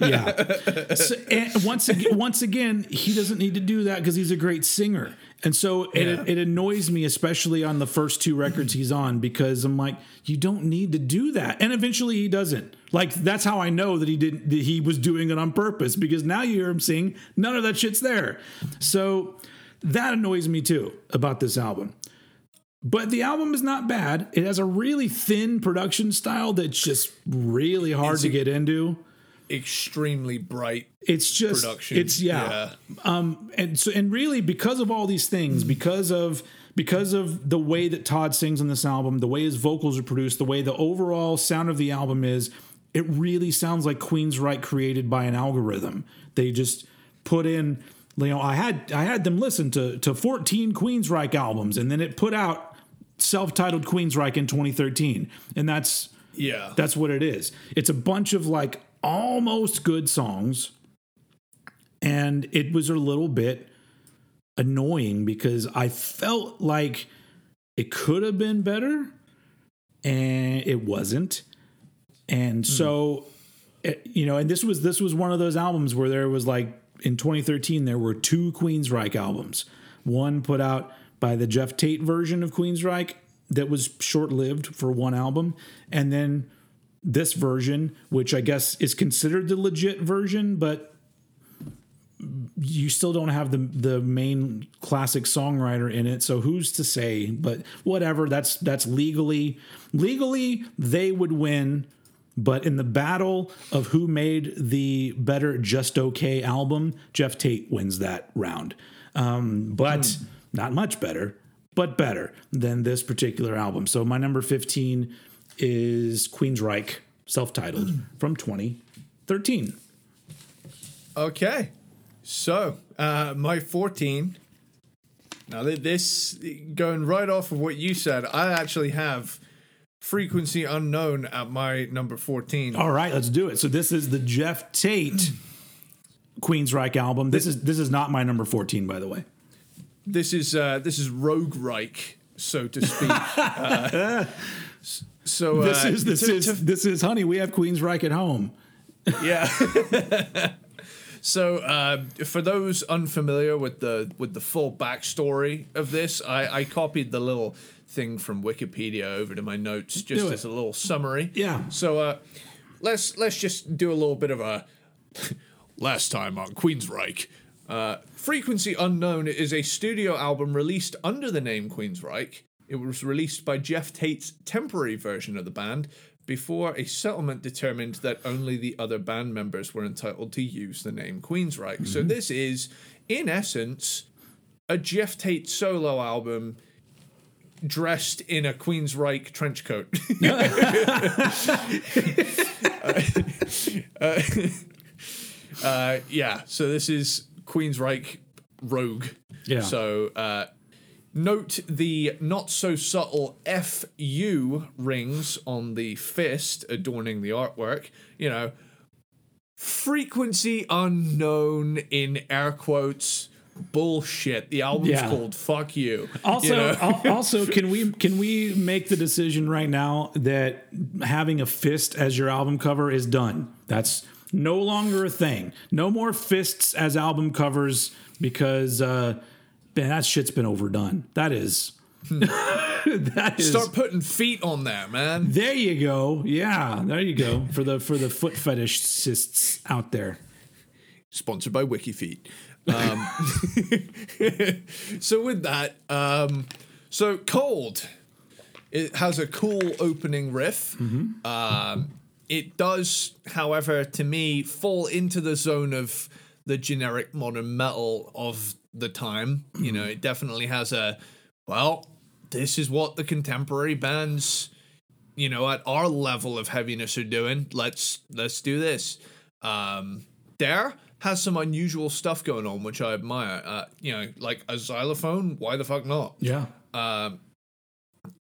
yeah. So, and once again, once again, he doesn't need to do that because he's a great singer. And so Yeah. it, it annoys me, especially on the first two records he's on, because I'm like, you don't need to do that. And eventually he doesn't. Like that's how I know that he didn't. That he was doing it on purpose because now you hear him sing, none of that shit's there. So that annoys me too about this album. But the album is not bad. It has a really thin production style that's just really hard It's to get into. Extremely bright It's just production. It's yeah. Um and so and really because of all these things, because of because of the way that Todd sings on this album, the way his vocals are produced, the way the overall sound of the album is, it really sounds like Queensryche created by an algorithm. They just put in you know, I had I had them listen to to 14 Queensryche albums and then it put out self-titled Queensryche in 2013. And that's Yeah. that's what it is. It's a bunch of like almost good songs. And it was a little bit annoying because I felt like it could have been better and it wasn't. And hmm. so it- you know, and this was this was one of those albums where there was like in 2013 there were two Queensryche albums. One put out by the Geoff Tate version of Queensryche that was short-lived for one album and then this version, which I guess is considered the legit version, but you still don't have the the main classic songwriter in it so who's to say? But whatever that's that's legally legally they would win but in the battle of who made the better just okay album geoff tate wins that round. Um, but not much better but better than this particular album so my number 15 is queensryche self-titled from 2013 Okay. So, uh, my 14. Now, th- this, going right off of what you said, I actually have Frequency Unknown at my number 14. All right, let's do it. So this is the Geoff Tate Queensryche album. This is this is not my number 14 by the way. This is uh, this is Rogue Reich, so to speak. uh, so uh, This is this to- is to- this is honey, we have Queensryche at home. yeah. so uh, for those unfamiliar with the with the full backstory of this, I, I copied the little thing from Wikipedia over to my notes just as a little summary. Yeah. So uh, let's let's just do a little bit of a last time on Queensryche. Uh, Frequency Unknown is a studio album released under the name Queensryche. It was released by Geoff Tate's temporary version of the band before a settlement determined that only the other band members were entitled to use the name Queensryche. So this is, in essence, a Geoff Tate solo album dressed in a Queensryche trench coat. Uh, yeah, so this is Queensryche Rogue. Yeah. So uh, note the not so subtle FU rings on the fist adorning the artwork. You know, frequency unknown in air quotes. Bullshit. The album's Yeah. called "Fuck You." Also, You know? also, can we can we make the decision right now that having a fist as your album cover is done? That's no longer a thing. No more fists as album covers because uh, man, that shit's been overdone. That is. that is. Start putting feet on there, man. there you go. Yeah, there you go for the for the foot fetishists out there. sponsored by WikiFeet. Um, so with that, um, so cold. It has a cool opening riff. Um, it does, however, to me, fall into the zone of the generic modern metal of the time. You know, it definitely has a well. This is what the contemporary bands, you know, at our level of heaviness are doing. Let's let's do this. Um, there has some unusual stuff going on, which I admire. Uh, you know, like a xylophone. Why the fuck not? Yeah.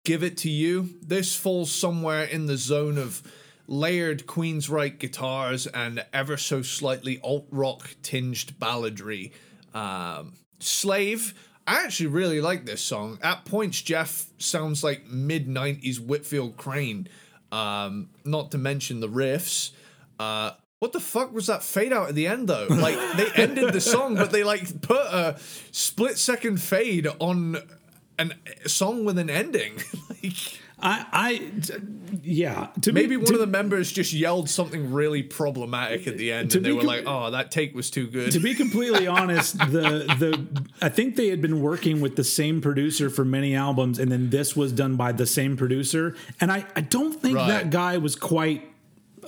give it to you. This falls somewhere in the zone of layered Queensryche guitars and ever so slightly alt rock tinged balladry. Um, Slave. I actually really like this song. At points, Geoff sounds like mid 90s Whitfield Crane. Um, not to mention the riffs. Uh, what the fuck was that fade out at the end though? Like they ended the song, but they like put a split second fade on an a song with an ending. like I, I, yeah. To maybe be, one to, of the members just yelled something really problematic at the end, and they were com- like, "Oh, that take was too good." to be completely honest, the the I think they had been working with the same producer for many albums, and then this was done by the same producer, and I I don't think Right. that guy was quite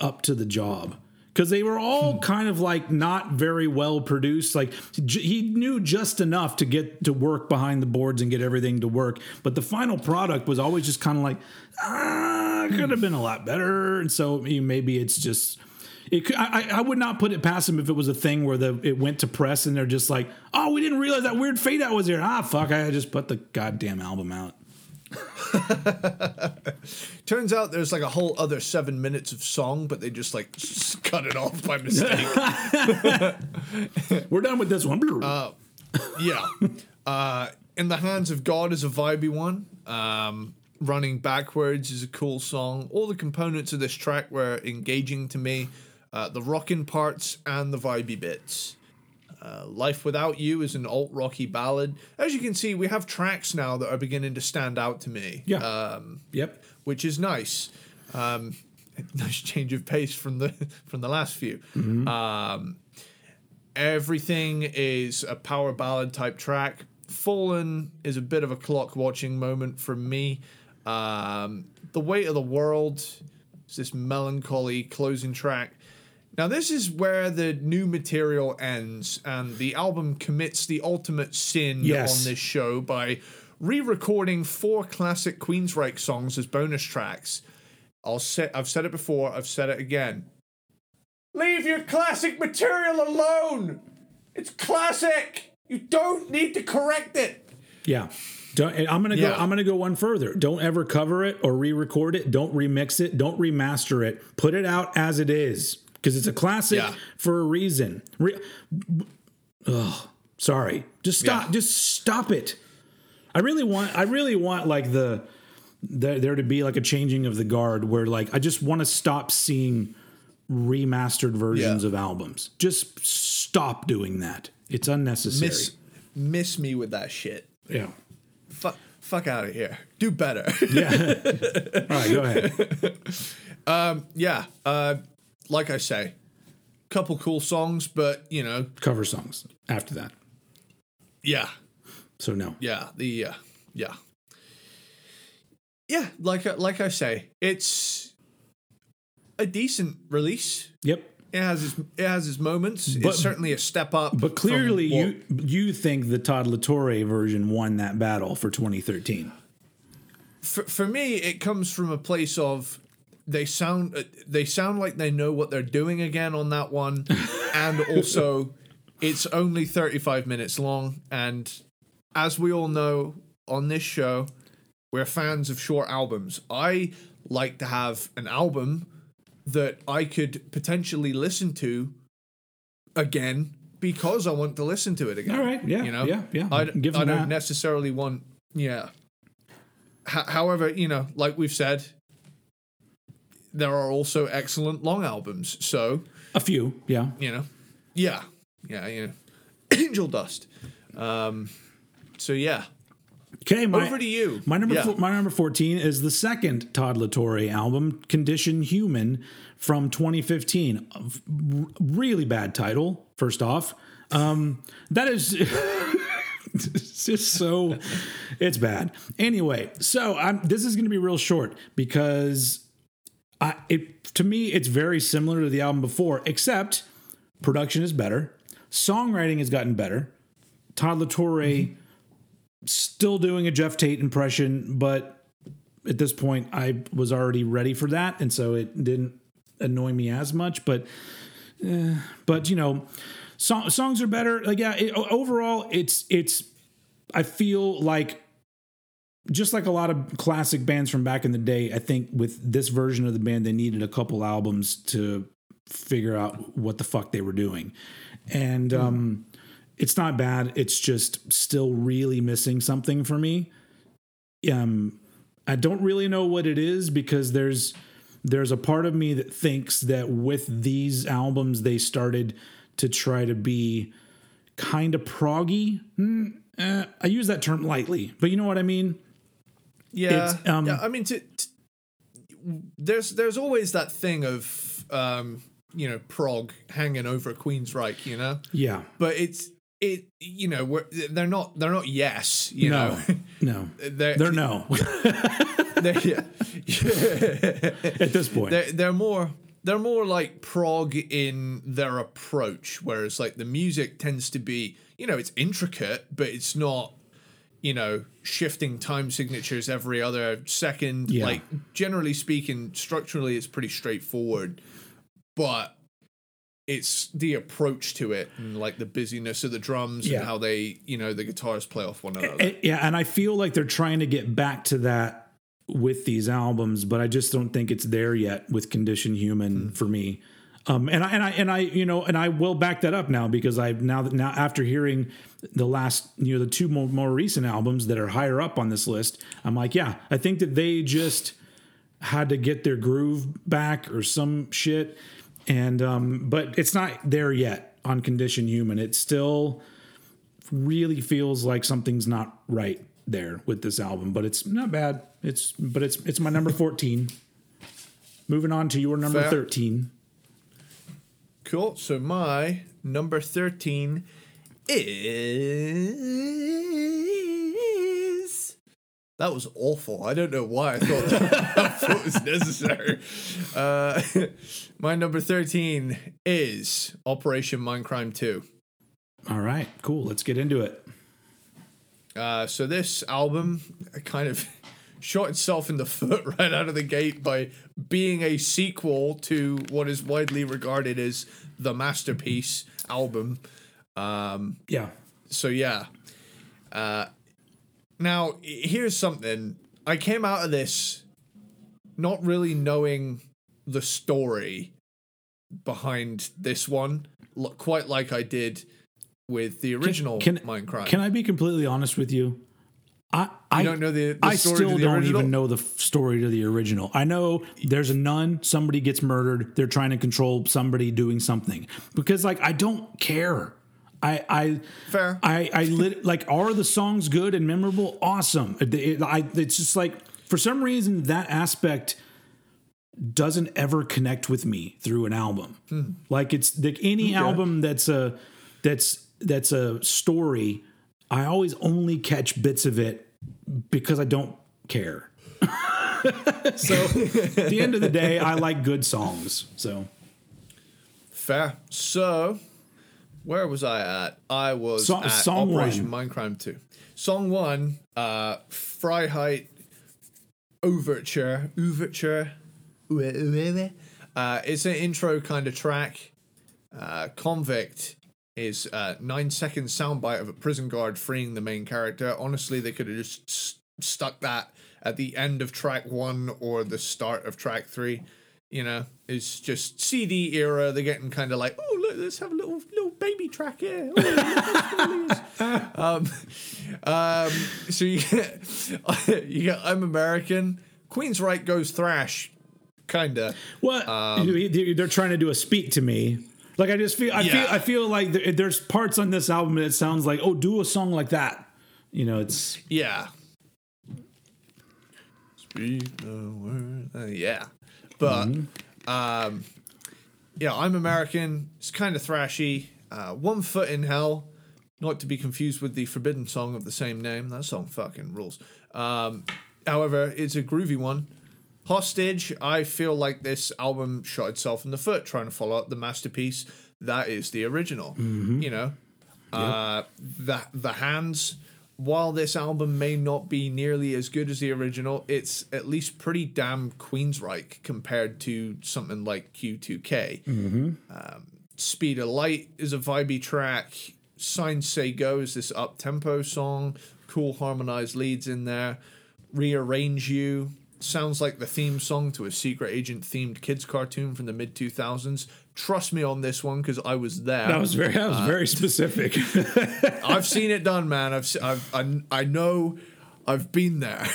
up to the job. Because they were all kind of like not very well produced. Like j- he knew just enough to get to work behind the boards and get everything to work. But the final product was always just kind of like, ah, could have been a lot better. And so maybe it's just it, could- I, I- I would not put it past him if it was a thing where the it went to press and they're just like, oh, we didn't realize that weird fade out was there. Ah, fuck, I just put the goddamn album out. Turns out there's like a whole other seven minutes of song, but they just like s- cut it off by mistake. We're done with this one. yeah. Uh, In the Hands of God is a vibey one. Um, Running Backwards is a cool song. All the components of this track were engaging to me. Uh, the rockin' parts and the vibey bits. Uh, Life Without You is an alt rocky ballad. As you can see, we have tracks now that are beginning to stand out to me. Yeah. Um, yep. which is nice. Um, nice change of pace from the from the last few. Mm-hmm. Um, everything is a power ballad type track. Fallen is a bit of a clock watching moment for me. Um, the weight of the world is this melancholy closing track. Now, this is where the new material ends, and the album commits the ultimate sin Yes. on this show by re recording four classic Queensryche songs as bonus tracks. I'll say, I've said it before, I've said it again. Leave your classic material alone! It's classic! You don't need to correct it! Yeah. Don't, I'm gonna go. Yeah. I'm gonna go one further. Don't ever cover it or re-record it. Don't remix it. Don't remaster it. Put it out as it is because it's a classic Yeah. for a reason. Re- Ugh, sorry. Just stop. Yeah. Just stop it. I really want. I really want like the there, there to be like a changing of the guard where like I just want to stop seeing remastered versions Yeah. of albums. Just stop doing that. It's unnecessary. Miss, miss me with that shit. yeah. Fuck, fuck out of here. Do better. Yeah. All right, go ahead. yeah. Uh, like I say, couple cool songs, but you know, Cover songs after that. yeah, So no. yeah, the uh, yeah, yeah. Like I- like I say, it's a decent release. Yep. It has its it has its moments. But- it's certainly a step up. But clearly, you you think the Todd La Torre version won that battle for 2013. for, for me it comes from a place of they sound uh, they sound like they know what they're doing again on that one. And also it's only 35 minutes long. And as we all know on this show we're fans of short albums. I like to have an album that i could potentially listen to again because i want to listen to it again All right, yeah, you know? yeah, yeah, i, give I don't that. necessarily want yeah. H- however, you know, like we've said, there are also excellent long albums. So, A few, yeah. you know, yeah, yeah, you know, Angel Dust. Um, so yeah, Okay, my, over to you. My number Yeah. four, my number 14 is the second Todd La Torre album, Condition Human from 2015. A v- r- Really bad title, first off. Um, that is it's just so it's bad. Anyway, so I'm this is going to be real short because I it to me it's very similar to the album before except production is better, songwriting has gotten better. Todd La Torre still doing a Geoff Tate impression, but at this point I was already ready for that, and so it didn't annoy me as much. But, eh, but you know, song, songs are better. Like yeah, it, overall, it's it's. I feel like just like a lot of classic bands from back in the day, I think with this version of the band, they needed a couple albums to figure out what the fuck they were doing. And um, it's not bad. It's just still really missing something for me. Um, I don't really know what it is because there's there's a part of me that thinks that with these albums they started to try to be kind of proggy. Hmm, eh, I use that term lightly, but you know what I mean. Yeah, um, yeah. I mean, to, to- there's there's always that thing of um, you know prog hanging over Queensryche, you know, Yeah. but it's it you know we're, they're not they're not yes, you No. know, No. they're, They're no they're, yeah. at this point. they're they're more they're more like prog in their approach, whereas like the music tends to be you know it's intricate, but it's not you know shifting time signatures every other second. Yeah. Like generally speaking, structurally it's pretty straightforward, but it's the approach to it and like the busyness of the drums Yeah. and how they you know the guitars play off one another. Yeah, and I feel like they're trying to get back to that with these albums, but I just don't think it's there yet with Condition Human hmm. for me. Um, and I and I and I you know and I will back that up now because I now that now after hearing the last you know the two more, more recent albums that are higher up on this list, I'm like, yeah, I think that they just had to get their groove back or some shit, and um, but it's not there yet on Condition Human. It still really feels like something's not right there with this album, but it's not bad. It's but it's it's my number 14. Moving on to your number Fair. 13. Cool. So my number 13 is. That was awful. I don't know why I thought that, I thought was necessary. Uh, my number 13 is Operation Mindcrime 2. All right, cool. Let's get into it. Uh, so this album kind of shot itself in the foot right out of the gate by being a sequel to what is widely regarded as the masterpiece album. Um, Yeah. so yeah. Uh, now here's something. I came out of this not really knowing the story behind this one, quite like I did with the original Can, Mindcrime. can I be completely honest with you? I, I don't know the- the I story still the don't original? even know the f- story to the original. I know there's a nun, somebody gets murdered, they're trying to control somebody doing something. Because like I don't care. I I Fair. I I lit, like are the songs good and memorable? Awesome. It- it- I, it's just like for some reason that aspect doesn't ever connect with me through an album. Hmm. Like it's like any album that's a that's that's a story. I always only catch bits of it because I don't care. so at the end of the day, I like good songs. So Fair. So, where was I at? I was So- at song Operation one. Mindcrime 2. Song 1, uh, Freiheit Overture. Overture. Uh, it's an intro kind of track. Uh, Convict is a nine second soundbite of a prison guard freeing the main character. Honestly, they could have just s- stuck that at the end of track one or the start of track three. You know, it's just CD era. They're getting kind of like, oh look, let's have a little little baby track here. Oh, look how small it is." um, um, so you get you get I'm American. Queensryche goes thrash, kinda. what they're trying to do a speak to me. Like I just feel I feel I feel like there's parts on this album that sounds like oh do a song like that. You know, it's Yeah. Speak the word. Uh, yeah. But um yeah, I'm American. It's kind of thrashy. Uh, One Foot in Hell, not to be confused with the Forbidden song of the same name. That song fucking rules. Um, however, it's a groovy one. Hostage, I feel like this album shot itself in the foot trying to follow up the masterpiece that is the original. You know, uh, the the hands. While this album may not be nearly as good as the original, it's at least pretty damn Queensryche compared to something like Q2K. Um, Speed of Light is a vibey track. Signs Say Go is this up tempo song. Cool harmonized leads in there. Rearrange You sounds like the theme song to a secret agent themed kids cartoon from the mid 2000s. Trust me on this one because I was there. that was very that was very specific. I've seen it done, man. I've, I've I, I know I've been there.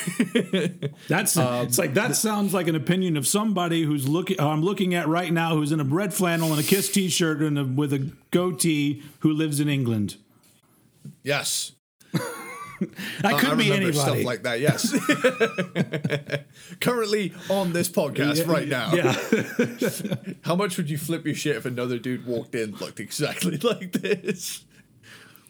That's Um, it's like that sounds like an opinion of somebody who's looking I'm looking at right now who's in a red flannel and a Kiss t-shirt and a, with a goatee who lives in England. yes. That could I be anybody. stuff like that, yes. Currently on this podcast right now. Yeah. How much would you flip your shit if another dude walked in looked exactly like this?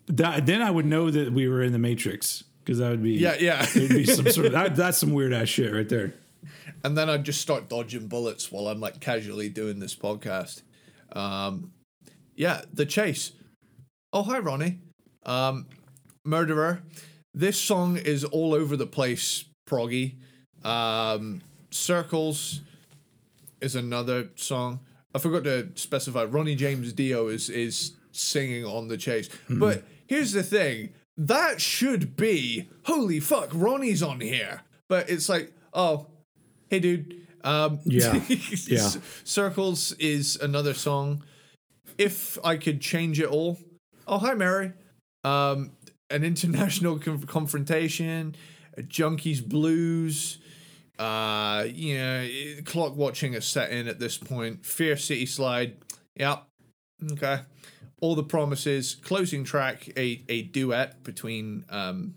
That- then I would know that we were in the Matrix because that would be Yeah, yeah. It'd be some sort of that, that's some weird ass shit right there. and then I'd just start dodging bullets while I'm like casually doing this podcast. Um, yeah, the chase. Oh, hi, Ronnie. Um, Murderer. This song is all over the place, proggy. Um, Circles is another song. I forgot to specify. Ronnie James Dio is is singing on the chase. But here's the thing: that should be holy fuck. Ronnie's on here, but it's like, oh, hey, dude. Um, Yeah. Yeah. Circles is another song. If I could change it all, oh hi Mary. Um, an international con- confrontation, a junkies blues. Uh, you know, clock watching is set in at this point. Fear City Slide. Yep. Okay. All the promises. Closing track. A a duet between um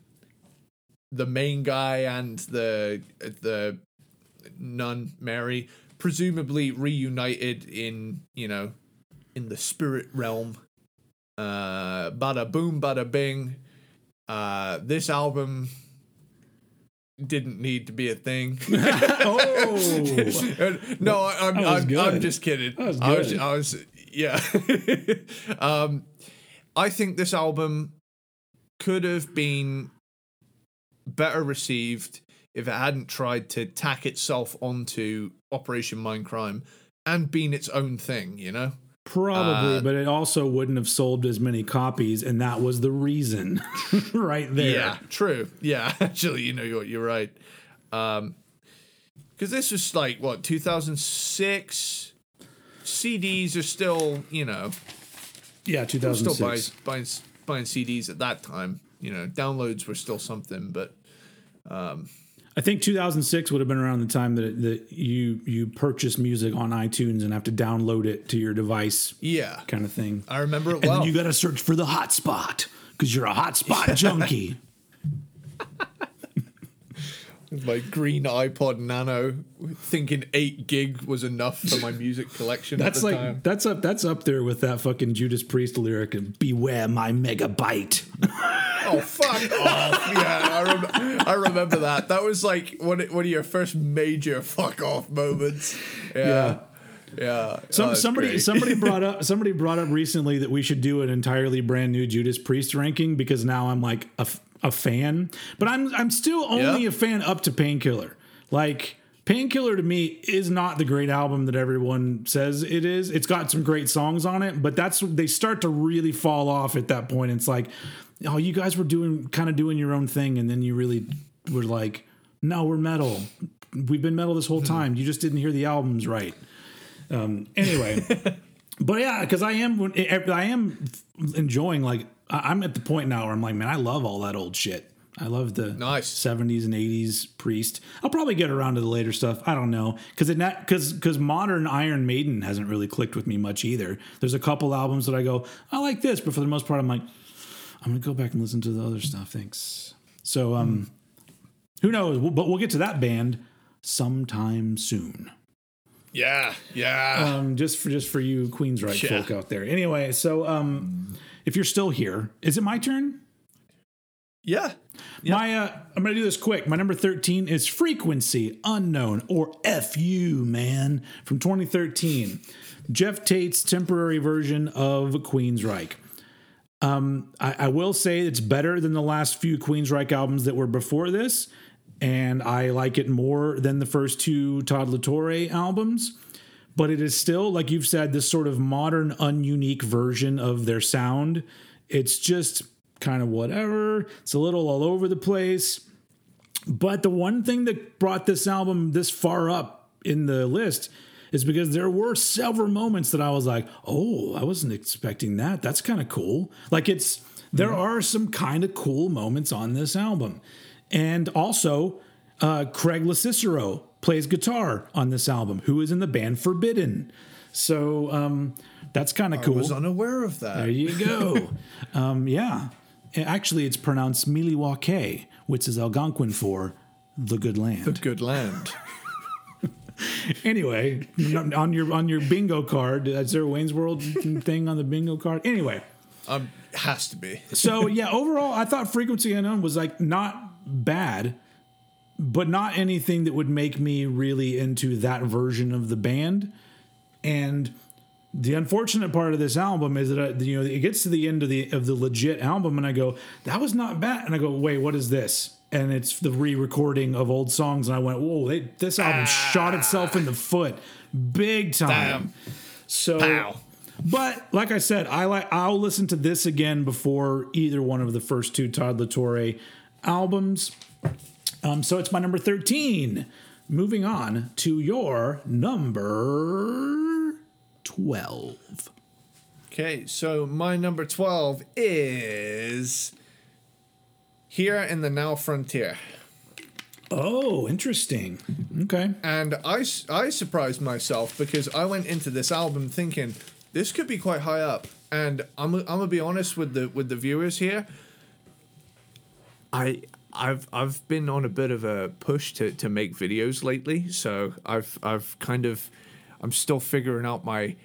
the main guy and the the nun Mary. presumably reunited in you know in the spirit realm. Uh, bada boom, bada bing. Uh, this album didn't need to be a thing. oh, no, I, I'm, I'm, I'm just kidding. was I was. I was, yeah. um, I think this album could have been better received if it hadn't tried to tack itself onto Operation Mindcrime and been its own thing, you know? Probably, Uh, but it also wouldn't have sold as many copies, and that was the reason, right there. Yeah, true. Yeah, actually, you know, you're, you're right. Um, because this was like what 2006. CDs are still, you know, yeah, 2006. still 2006. buying, buying buying CDs at that time. You know, downloads were still something, but I think 2006 would have been around the time that that you you purchase music on iTunes and have to download it to your device, yeah, kind of thing. I remember it and well. then you got to search for the hotspot because you're a hotspot junkie. My green iPod Nano, thinking eight gig was enough for my music collection. That's at the like time. that's up that's up there with that fucking Judas Priest lyric and beware my megabyte. Oh fuck off! Yeah, I, rem- I remember that. That was like one of- one of your first major fuck off moments. Yeah, yeah. Some, Oh, somebody great. somebody brought up somebody brought up recently that we should do an entirely brand new Judas Priest ranking because now I'm like a, a fan, but I'm I'm still only Yeah. a fan up to Painkiller. Like Painkiller to me is not the great album that everyone says it is. It's got some great songs on it, but that's they start to really fall off at that point. It's like, oh, you guys were doing kind of doing your own thing, and then you really were like, no, we're metal. We've been metal this whole time. You just didn't hear the albums right. Um, anyway, but yeah, because I am I am enjoying like I'm at the point now where I'm like, man, I love all that old shit. I love the Nice. 70s and 80s priest. I'll probably get around to the later stuff. I don't know because it because because modern Iron Maiden hasn't really clicked with me much either. There's a couple albums that I go, I like this, but for the most part, I'm like, I'm gonna go back and listen to the other stuff. Thanks. So um, who knows? But we'll get to that band sometime soon Yeah, yeah. um, just for just for you Queensryche Yeah. folk out there. Anyway, so um, if you're still here, is it my turn? yeah. My uh, I'm gonna do this quick. My number 13 is Frequency Unknown or FU man from 2013. Geoff Tate's temporary version of Queensryche. Um, I, I will say it's better than the last few Queensryche albums that were before this, and I like it more than the first two Todd La Torre albums. But it is still, like you've said, this sort of modern, ununique version of their sound. It's just kind of whatever. It's a little all over the place. But the one thing that brought this album this far up in the list is because there were several moments that I was like, "Oh, I wasn't expecting that. That's kind of cool." Like it's there are some kind of cool moments on this album. And also, uh, Craig Locicero plays guitar on this album, who is in the band Forbidden. So um, that's kind of cool. I was unaware of that. There you go. um, yeah. Actually, it's pronounced Miliwake, which is Algonquin for the good land. The good land. anyway, on your on your bingo card, is there a Wayne's World thing on the bingo card? Anyway, Um, has to be. so yeah, overall, I thought Frequency Unknown was like not bad, but not anything that would make me really into that version of the band. And the unfortunate part of this album is that uh, you know it gets to the end of the of the legit album, and I go, that was not bad, and I go, wait, what is this? And it's the re-recording of old songs, and I went, whoa, they, this album shot itself in the foot, big time. Damn. So, Pow. but like I said, I like I'll listen to this again before either one of the first two Todd La Torre albums. Um, so it's my number thirteen. Moving on to your number twelve. Okay, so my number 12 is Here in the Now Frontier. Oh, interesting. Okay. And I, I surprised myself because I went into this album thinking this could be quite high up. And I'm, I'm gonna be honest with the with the viewers here. I I've I've been on a bit of a push to to make videos lately, so I've I've kind of I'm still figuring out my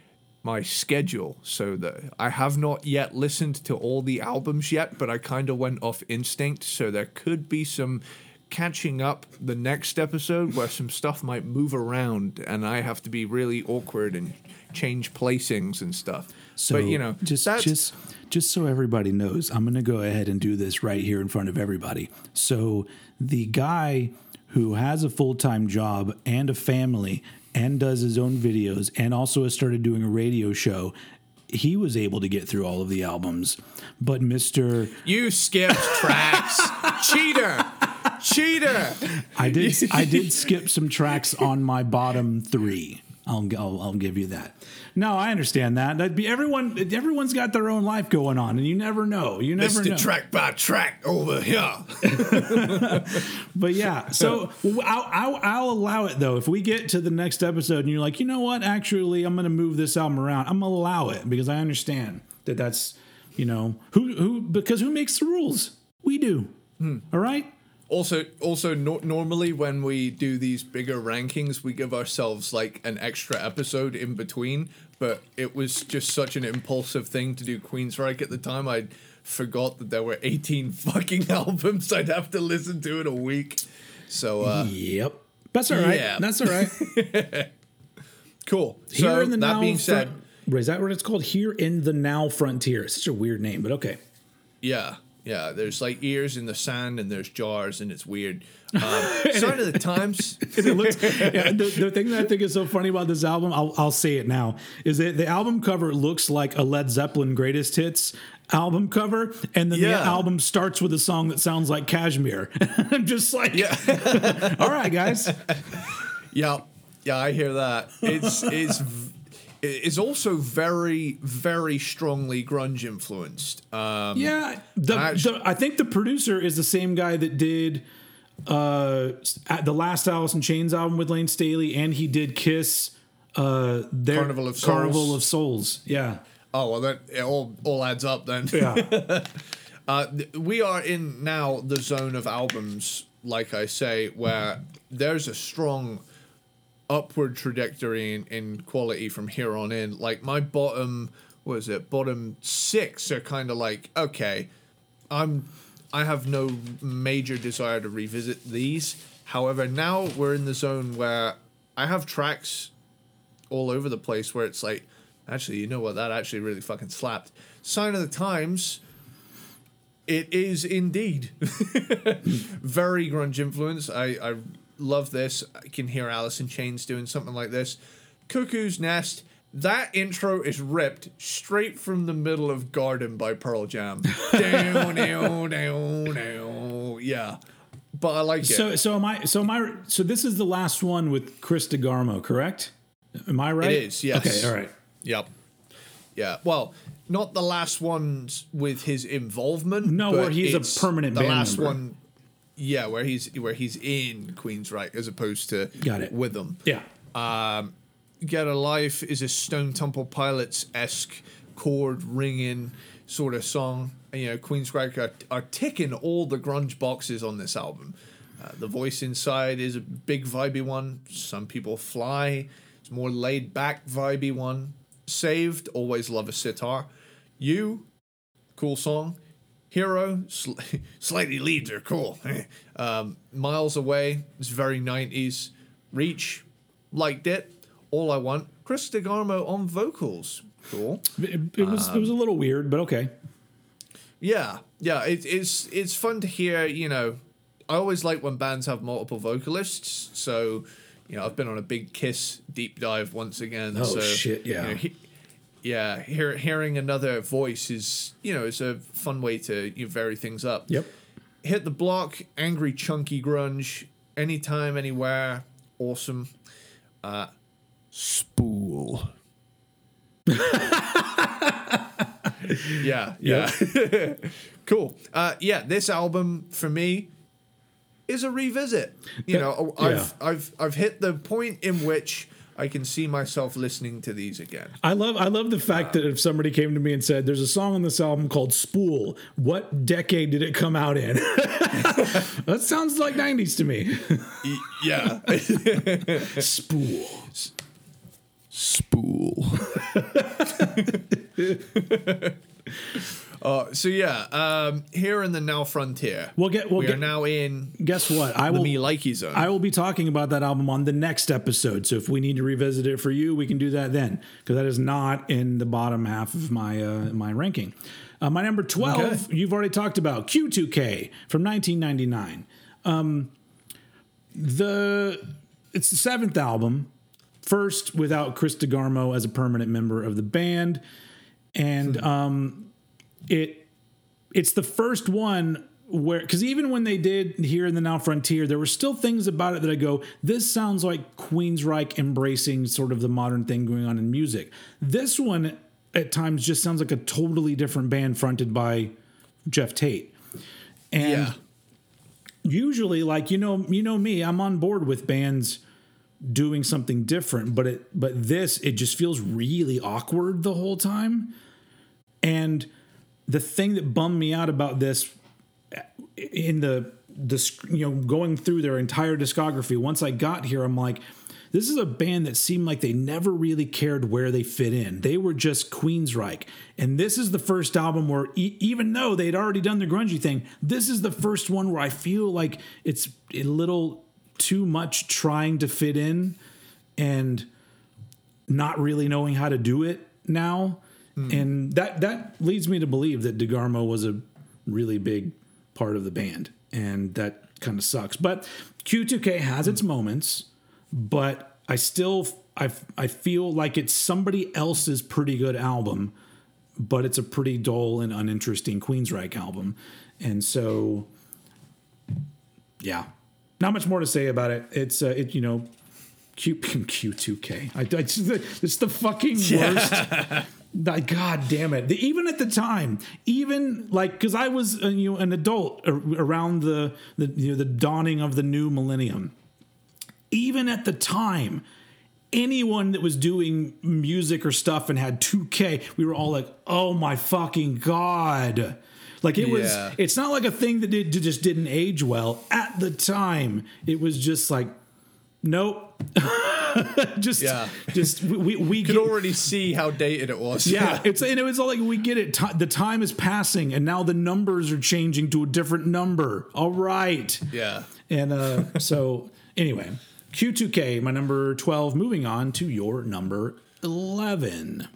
my schedule so that I have not yet listened to all the albums yet, but I kind of went off instinct, so there could be some catching up the next episode where some stuff might move around and I have to be really awkward and change placings and stuff. So but you know, just just just so everybody knows, I'm going to go ahead and do this right here in front of everybody. So the guy who has a full time job and a family and does his own videos and also has started doing a radio show. He was able to get through all of the albums, but Mister You skipped tracks. Cheater. Cheater. I did I did skip some tracks on my bottom three. I'll, I'll I'll give you that. No, I understand that. That'd be everyone. Everyone's got their own life going on, and you never know. You never know. track by track over here. But yeah, so I'll, I'll, I'll allow it though. If we get to the next episode and you're like, you know what, actually, I'm going to move this album around. I'm going to allow it because I understand that that's, you know, who who because who makes the rules? We do. Hmm. All right. Also, also no- normally when we do these bigger rankings, we give ourselves like an extra episode in between. But it was just such an impulsive thing to do Queensryche at the time. I forgot that there were 18 fucking albums I'd have to listen to in a week. So, uh, Yep. That's all right. Yeah. That's all right. cool. Here So, in the that now being said, front- is that what it's called? Here in the now frontier. It's such a weird name, but okay. Yeah, yeah. There's like ears in the sand and there's jars and it's weird. Um, Sign of the Times. it looks yeah, the, the thing that I think is so funny about this album, I'll, I'll say it now, is that the album cover looks like a Led Zeppelin greatest hits album cover, and then the album starts with a song that sounds like Kashmir. I'm just like, Yeah. all right, guys. Yeah, yeah, I hear that. It's it's it's also very very strongly grunge influenced. Um, Yeah, the, I actu- the, I think the producer is the same guy that did uh the last Alice in Chains album with Layne Staley, and he did Kiss. Uh, their Carnival of Souls. Carnival of Souls. Yeah, oh well, that it all all adds up then. yeah. Uh, we are in now the zone of albums, like I say, where there's a strong upward trajectory in, in quality from here on in. Like my bottom, what is it? Bottom six are kind of like okay, I'm I have no major desire to revisit these. However, now we're in the zone where I have tracks all over the place where it's like, actually, you know what? That actually really fucking slapped. Sign of the Times. It is indeed very grunge influence. I, I love this. I can hear Alice in Chains doing something like this. Cuckoo's Nest. That intro is ripped straight from the middle of Garden by Pearl Jam. down, down, down, down. Yeah. But I like it. So so am I so am I so this is the last one with Chris DeGarmo, correct? Am I right? It is, yes. Okay, all right. Yep. Yeah. Well, not the last ones with his involvement. No, where he's a permanent the last member. one. Yeah, where he's where he's in Queensryche as opposed to Got it. with them. Yeah. Um, Get a Life is a Stone Temple Pilots esque chord ringing sort of song. And, you know, Queensryche are, are ticking all the grunge boxes on this album. Uh, the voice inside is a big vibey one. Some people fly. It's more laid back vibey one. Saved, always love a sitar. You, cool song. Hero, sl- slightly leads are cool. um, Miles Away it's very 90s. Reach, liked it. All I want, Chris DeGarmo on vocals. Cool. It, it was it was a little weird, but okay. Yeah, yeah. It, it's it's fun to hear. You know, I always like when bands have multiple vocalists. So, you know, I've been on a big Kiss deep dive once again. Oh, so, shit, yeah. you know, he- yeah, hear, hearing another voice is you know it's a fun way to you know, vary things up. Yep. Hit the Black, angry chunky grunge, anytime, anywhere, awesome. Uh, spool. yeah, yeah. cool. Uh, yeah, this album for me is a revisit. You know, I've Yeah. I've I've hit the point in which I can see myself listening to these again. I love I love the fact that uh, if somebody came to me and said, "There's a song on this album called Spool. What decade did it come out in?" that sounds like '90s to me. Yeah. Spool. Spool. uh, so yeah, um, here in the now frontier, We'll get. We'll we get. are now in guess what? I will. me likey zone. I will be talking about that album on the next episode. So if we need to revisit it for you, we can do that then, because that is not in the bottom half of my uh, my ranking. Uh, my number twelve, Okay. you've already talked about Q2K from 1999. Um, the it's the seventh album, first without Chris DeGarmo as a permanent member of the band, and um, it it's the first one where because even when they did here in the now frontier there were still things about it that i go this sounds like queensryche embracing sort of the modern thing going on in music. This one at times just sounds like a totally different band fronted by geoff tate. And yeah. usually like you know you know me i'm on board with bands doing something different but it but this it just feels really awkward the whole time. And the thing that bummed me out about this in the the you know going through their entire discography once i got here i'm like this is a band that seemed like they never really cared where they fit in. They were just Queensryche. And this is the first album where, e- even though they'd already done the grungy thing, this is the first one where I feel like it's a little too much trying to fit in and not really knowing how to do it now. And that that leads me to believe that DeGarmo was a really big part of the band. And that kind of sucks. But Q2K has its moments, but I still I I feel like it's somebody else's pretty good album, but it's a pretty dull and uninteresting Queensryche album. And so yeah. Not much more to say about it. It's uh, it you know Q Q2K. I, I it's the fucking worst. Like, God damn it! The, even at the time, even like because I was uh, you know an adult ar- around the the you know the dawning of the new millennium. Even at the time, anyone that was doing music or stuff and had 2K, we were all like, "Oh my fucking god!" Like it was. It's not like a thing that did, just didn't age well at the time. It was just like, nope. just, Yeah. just we we, we could get- already see how dated it was. yeah, it's and it was all like we get it. Ti the time is passing, and now the numbers are changing to a different number. All right, yeah. and uh, so anyway, Q2K, my number twelve. Moving on to your number eleven.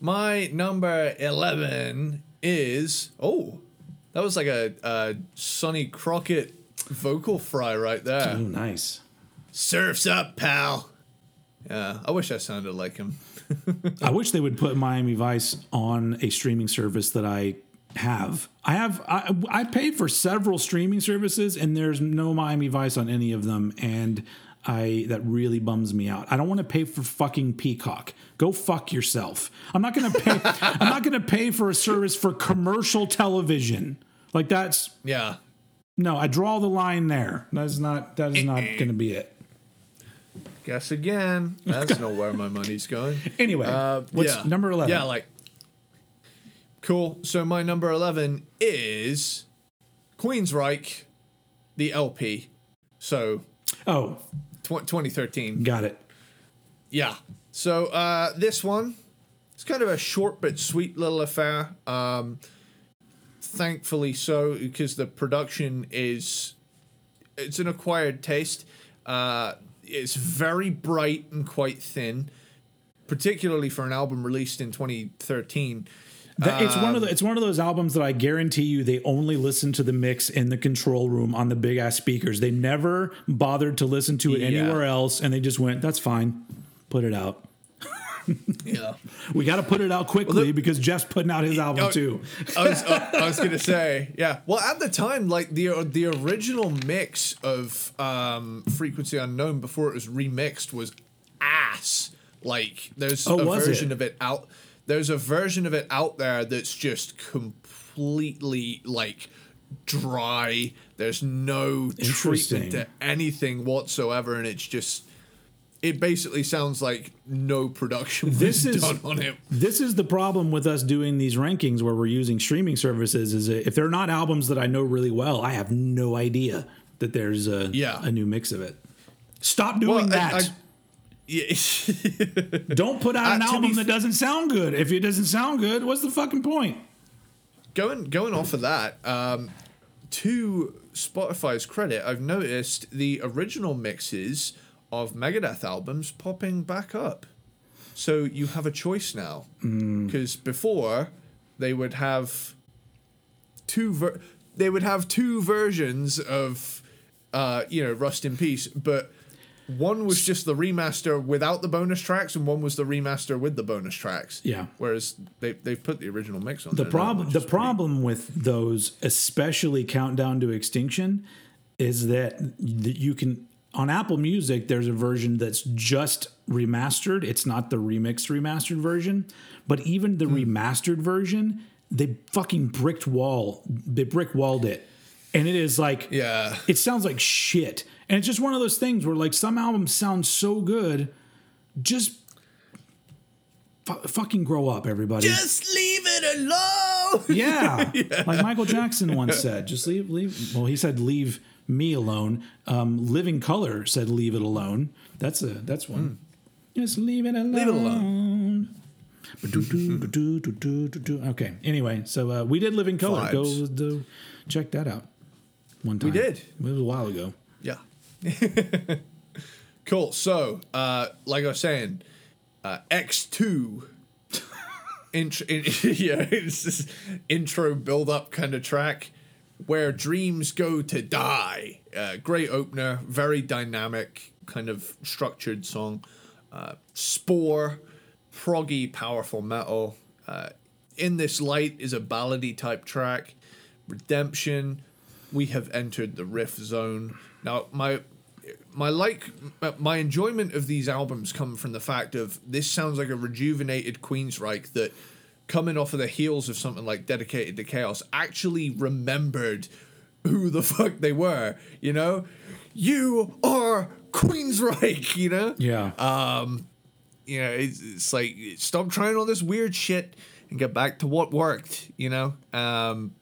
My number 11 is. Oh, that was like a, a Sonny Crockett vocal fry right there. Oh, nice. Surf's up, pal. Yeah, I wish I sounded like him. I wish they would put Miami Vice on a streaming service that I have. I have I, I pay for several streaming services and there's no Miami Vice on any of them and I that really bums me out. I don't want to pay for fucking Peacock. Go fuck yourself. I'm not going to pay I'm not going to pay for a service for commercial television. Like that's Yeah. no, I draw the line there. That's not that is not going to be it. Guess again. That's not where my money's going. Anyway, Uh, what's yeah. number 11? Yeah, like. Cool. So my number 11 is Queensryche, the LP. So oh, tw- 2013. got it. Yeah. So uh, this one, it's kind of a short but sweet little affair. Um, thankfully so, because the production is it's an acquired taste. Uh, it's very bright and quite thin, particularly for an album released in 2013. That, it's one of the, um, it's one of those albums that I guarantee you they only listen to the mix in the control room on the big ass speakers. They never bothered to listen to it Yeah. anywhere else, and they just went, "That's fine, put it out." Yeah. We got to put it out quickly because Geoff's putting out his album Oh, too. I was, I was gonna say, yeah. Well, at the time, like the the original mix of um, Frequency Unknown before it was remixed was ass. Like, there's Oh, a was version it? of it out. There's a version of it out there that's just completely like dry. There's no Interesting. treatment to anything whatsoever, and it's just it basically sounds like no production was This is- done on it. This is the problem with us doing these rankings where we're using streaming services. Is if they're not albums that I know really well, I have no idea that there's a Yeah. a new mix of it. Stop doing Well, that. I- yeah. Don't put out an Uh, album f- that doesn't sound good. If it doesn't sound good, what's the fucking point? going going off of that, um, to Spotify's credit, I've noticed the original mixes of Megadeth albums popping back up. So you have a choice now, because before they would have two ver- they would have two versions of uh, you know Rust in Peace, but one was just the remaster without the bonus tracks, and one was the remaster with the bonus tracks. Yeah. Whereas they they've put the original mix on. The problem the is pretty- problem with those, especially Countdown to Extinction, is that that you can on Apple Music there's a version that's just remastered. It's not the remixed remastered version, but even the hmm. remastered version, they fucking bricked wall. They brick walled it. And it is like Yeah. it sounds like shit. And it's just one of those things where like some albums sound so good, just fu- fucking grow up, everybody. Just leave it alone. Yeah. Like Michael Jackson once said, just leave, leave. Well, he said, leave me alone. Um, Living Colour said, leave it alone. That's a, that's one. Just leave it alone. Leave it alone. Ba-do-do, ba-do, do-do, do-do. Okay. Anyway, so uh, we did Living Colour. Go check that out. One time. We did. It was a while ago. Yeah. cool. So, uh, like I was saying, uh, X2 intro, in, yeah, it's this intro build up kind of track where dreams go to die. Uh, great opener, very dynamic, kind of structured song. Uh, Spore, proggy, powerful metal. Uh, in this light is a ballady type track. Redemption, we have entered the riff zone. Now, my my like my enjoyment of these albums come from the fact of this sounds like a rejuvenated Queensryche that coming off of the heels of something like Dedicated to Chaos actually remembered who the fuck they were, you know? You are Queensryche, you know? Yeah. Um, you know, it's, it's like stop trying all this weird shit and get back to what worked, you know. Um,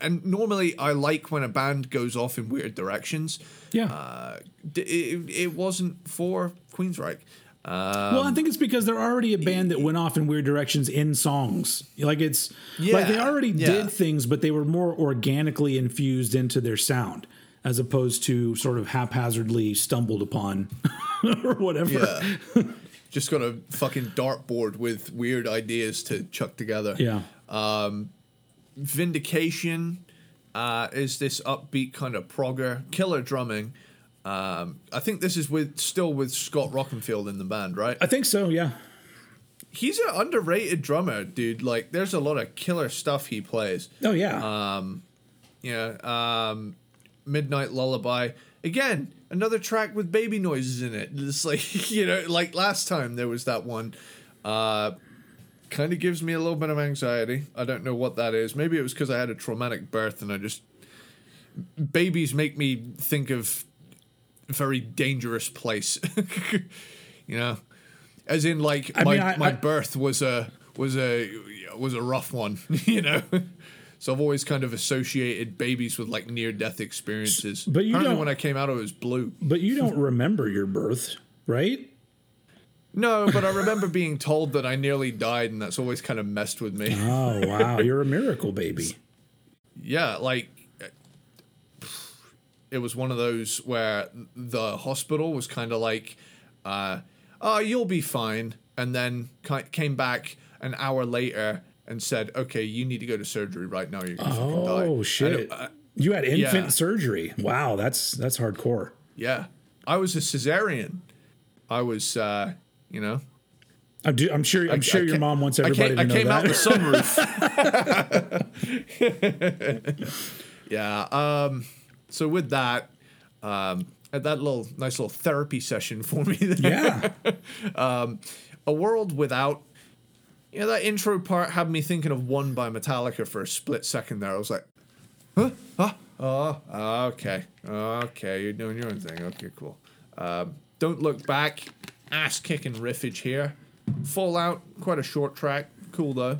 and normally I like when a band goes off in weird directions. yeah. Uh, it, it wasn't for Queensryche. Uh, well, I think it's because they're already a band that went off in weird directions in songs. Like it's like they already yeah. did things, but they were more organically infused into their sound, as opposed to sort of haphazardly stumbled upon or whatever. yeah. Just got a fucking dartboard with weird ideas to chuck together. Yeah. Vindication uh, is this upbeat kind of progger, killer drumming. Um, I think this is with still with Scott Rockenfield in the band, right? I think so. Yeah. He's an underrated drummer, dude. Like, there's a lot of killer stuff he plays. Oh yeah. You know, um, Midnight Lullaby. Again, another track with baby noises in it. It's like, you know, like last time there was that one. Uh, kind of gives me a little bit of anxiety. I don't know what that is. Maybe it was because I had a traumatic birth and I just. Babies make me think of very dangerous place. you know? As in, like, I my, mean, I- my I- birth was a was a was a rough one, you know. So I've always kind of associated babies with like near death experiences. But you Apparently don't- when I came out, it was blue. but you don't remember your birth, right? No, but I remember being told that I nearly died, and that's always kind of messed with me. Oh wow, you're a miracle baby. Yeah, like it was one of those where the hospital was kind of like, uh, "Oh, you'll be fine," and then came back an hour later and said, "Okay, you need to go to surgery right now. You're gonna fucking die." Oh shit. it- uh, you had infant yeah. surgery. Wow, that's that's hardcore. yeah, I was a cesarean. I was, uh, you know, I'm, do, I'm sure. I'm I- sure I your mom wants everybody came, I to know came out that. the sunroof. yeah. Um, so with that, um, at that little nice little therapy session for me. There, yeah. a world without. You know that intro part had me thinking of "One" by Metallica for a split second. There, I was like, "Huh? Huh? Oh, okay, okay. You're doing your own thing. Okay, cool." Um, Don't Look Back, ass kicking riffage here. Fallout, quite a short track, cool though.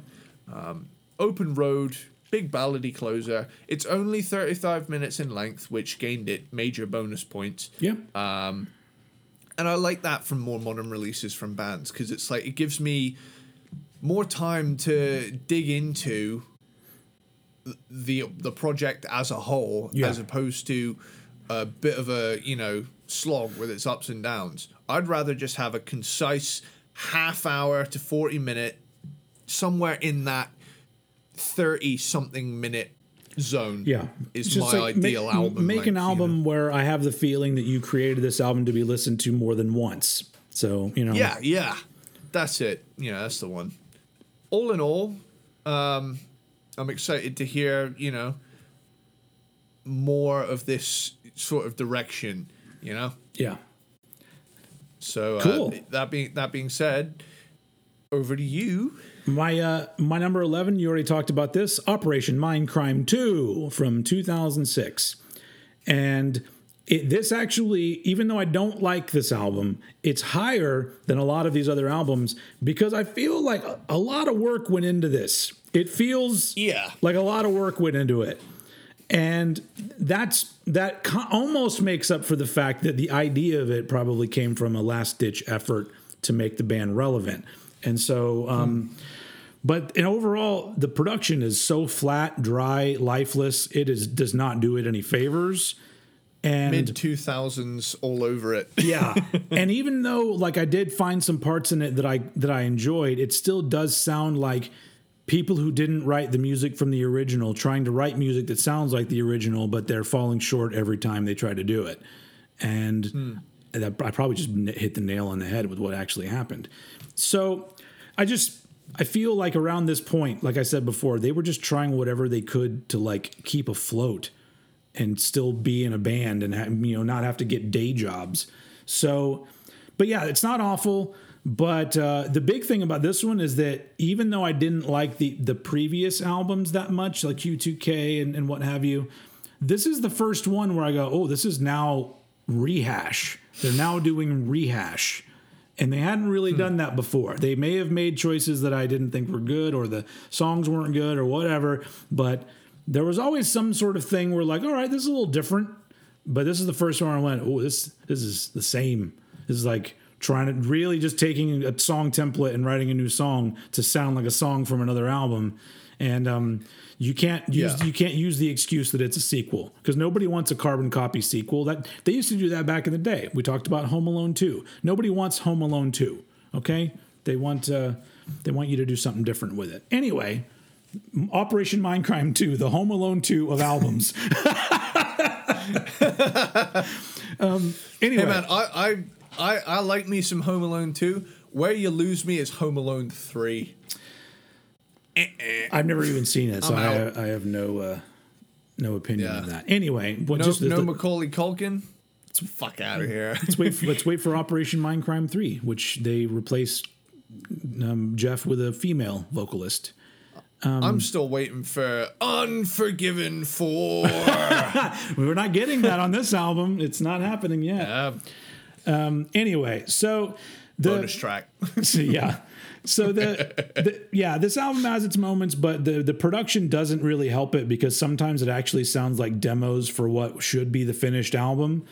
Um, open Road, big ballady closer. It's only 35 minutes in length, which gained it major bonus points. Yeah. Um, and I like that from more modern releases from bands because it's like it gives me more time to dig into the the project as a whole Yeah. as opposed to a bit of a you know slog with its ups and downs. I'd rather just have a concise half hour to 40 minute somewhere in that 30 something minute zone Yeah, is just my like ideal make, album Make an length, you album where I have the feeling that you created this album to be listened to more than once. So you know, Yeah, yeah. That's it. Yeah, that's the one. All in all, um, I'm excited to hear, you know, more of this sort of direction, you know? yeah. So uh, Cool. that being that being said, over to you. My uh, my number eleven. You already talked about this. Operation Mindcrime Two from two thousand six, and it, this actually, even though I don't like this album, it's higher than a lot of these other albums because I feel like a, a lot of work went into this. It feels Yeah. like a lot of work went into it. And that's that co- almost makes up for the fact that the idea of it probably came from a last ditch effort to make the band relevant. And so, um, but and overall, the production is so flat, dry, lifeless. It is does not do it any favors. And Mid two thousands all over it. yeah and even though like i did find some parts in it that i that i enjoyed it still does sound like people who didn't write the music from the original trying to write music that sounds like the original but they're falling short every time they try to do it and that i probably just hit the nail on the head with what actually happened so i just i feel like around this point like i said before they were just trying whatever they could to like keep afloat and still be in a band and have, you know not have to get day jobs. So, but yeah, it's not awful. But uh, the big thing about this one is that even though I didn't like the the previous albums that much, like U2K and, and what have you, this is the first one where I go, oh, this is now rehash. They're now doing rehash. And they hadn't really done that before. They may have made choices that I didn't think were good, or the songs weren't good, or whatever. But there was always some sort of thing where, like, all right, this is a little different. But this is the first one I went, oh, this this is the same. This is like trying to really just taking a song template and writing a new song to sound like a song from another album. And um, you can't use Yeah. you can't use the excuse that it's a sequel because nobody wants a carbon copy sequel. That they used to do that back in the day. We talked about Home Alone 2. Nobody wants Home Alone 2. Okay, they want uh, they want you to do something different with it. Anyway, Operation Mindcrime 2, the Home Alone 2 of albums. um, anyway, Hey man, I, I I I like me some Home Alone 2. Where you lose me is Home Alone 3. I've never even seen it, so I'm I, have no uh, no opinion Yeah. of that. Anyway, what No, just no the- Macaulay Culkin. Fuck out of here. let's wait. For, let's wait for Operation Mindcrime three, which they replaced um, Geoff with a female vocalist. Um, I'm still waiting for Unforgiven 4. We're not getting that on this album. It's not happening yet. uh, Anyway, so the bonus track. so, yeah. So the, the yeah, this album has its moments, but the the production doesn't really help it because sometimes it actually sounds like demos for what should be the finished album,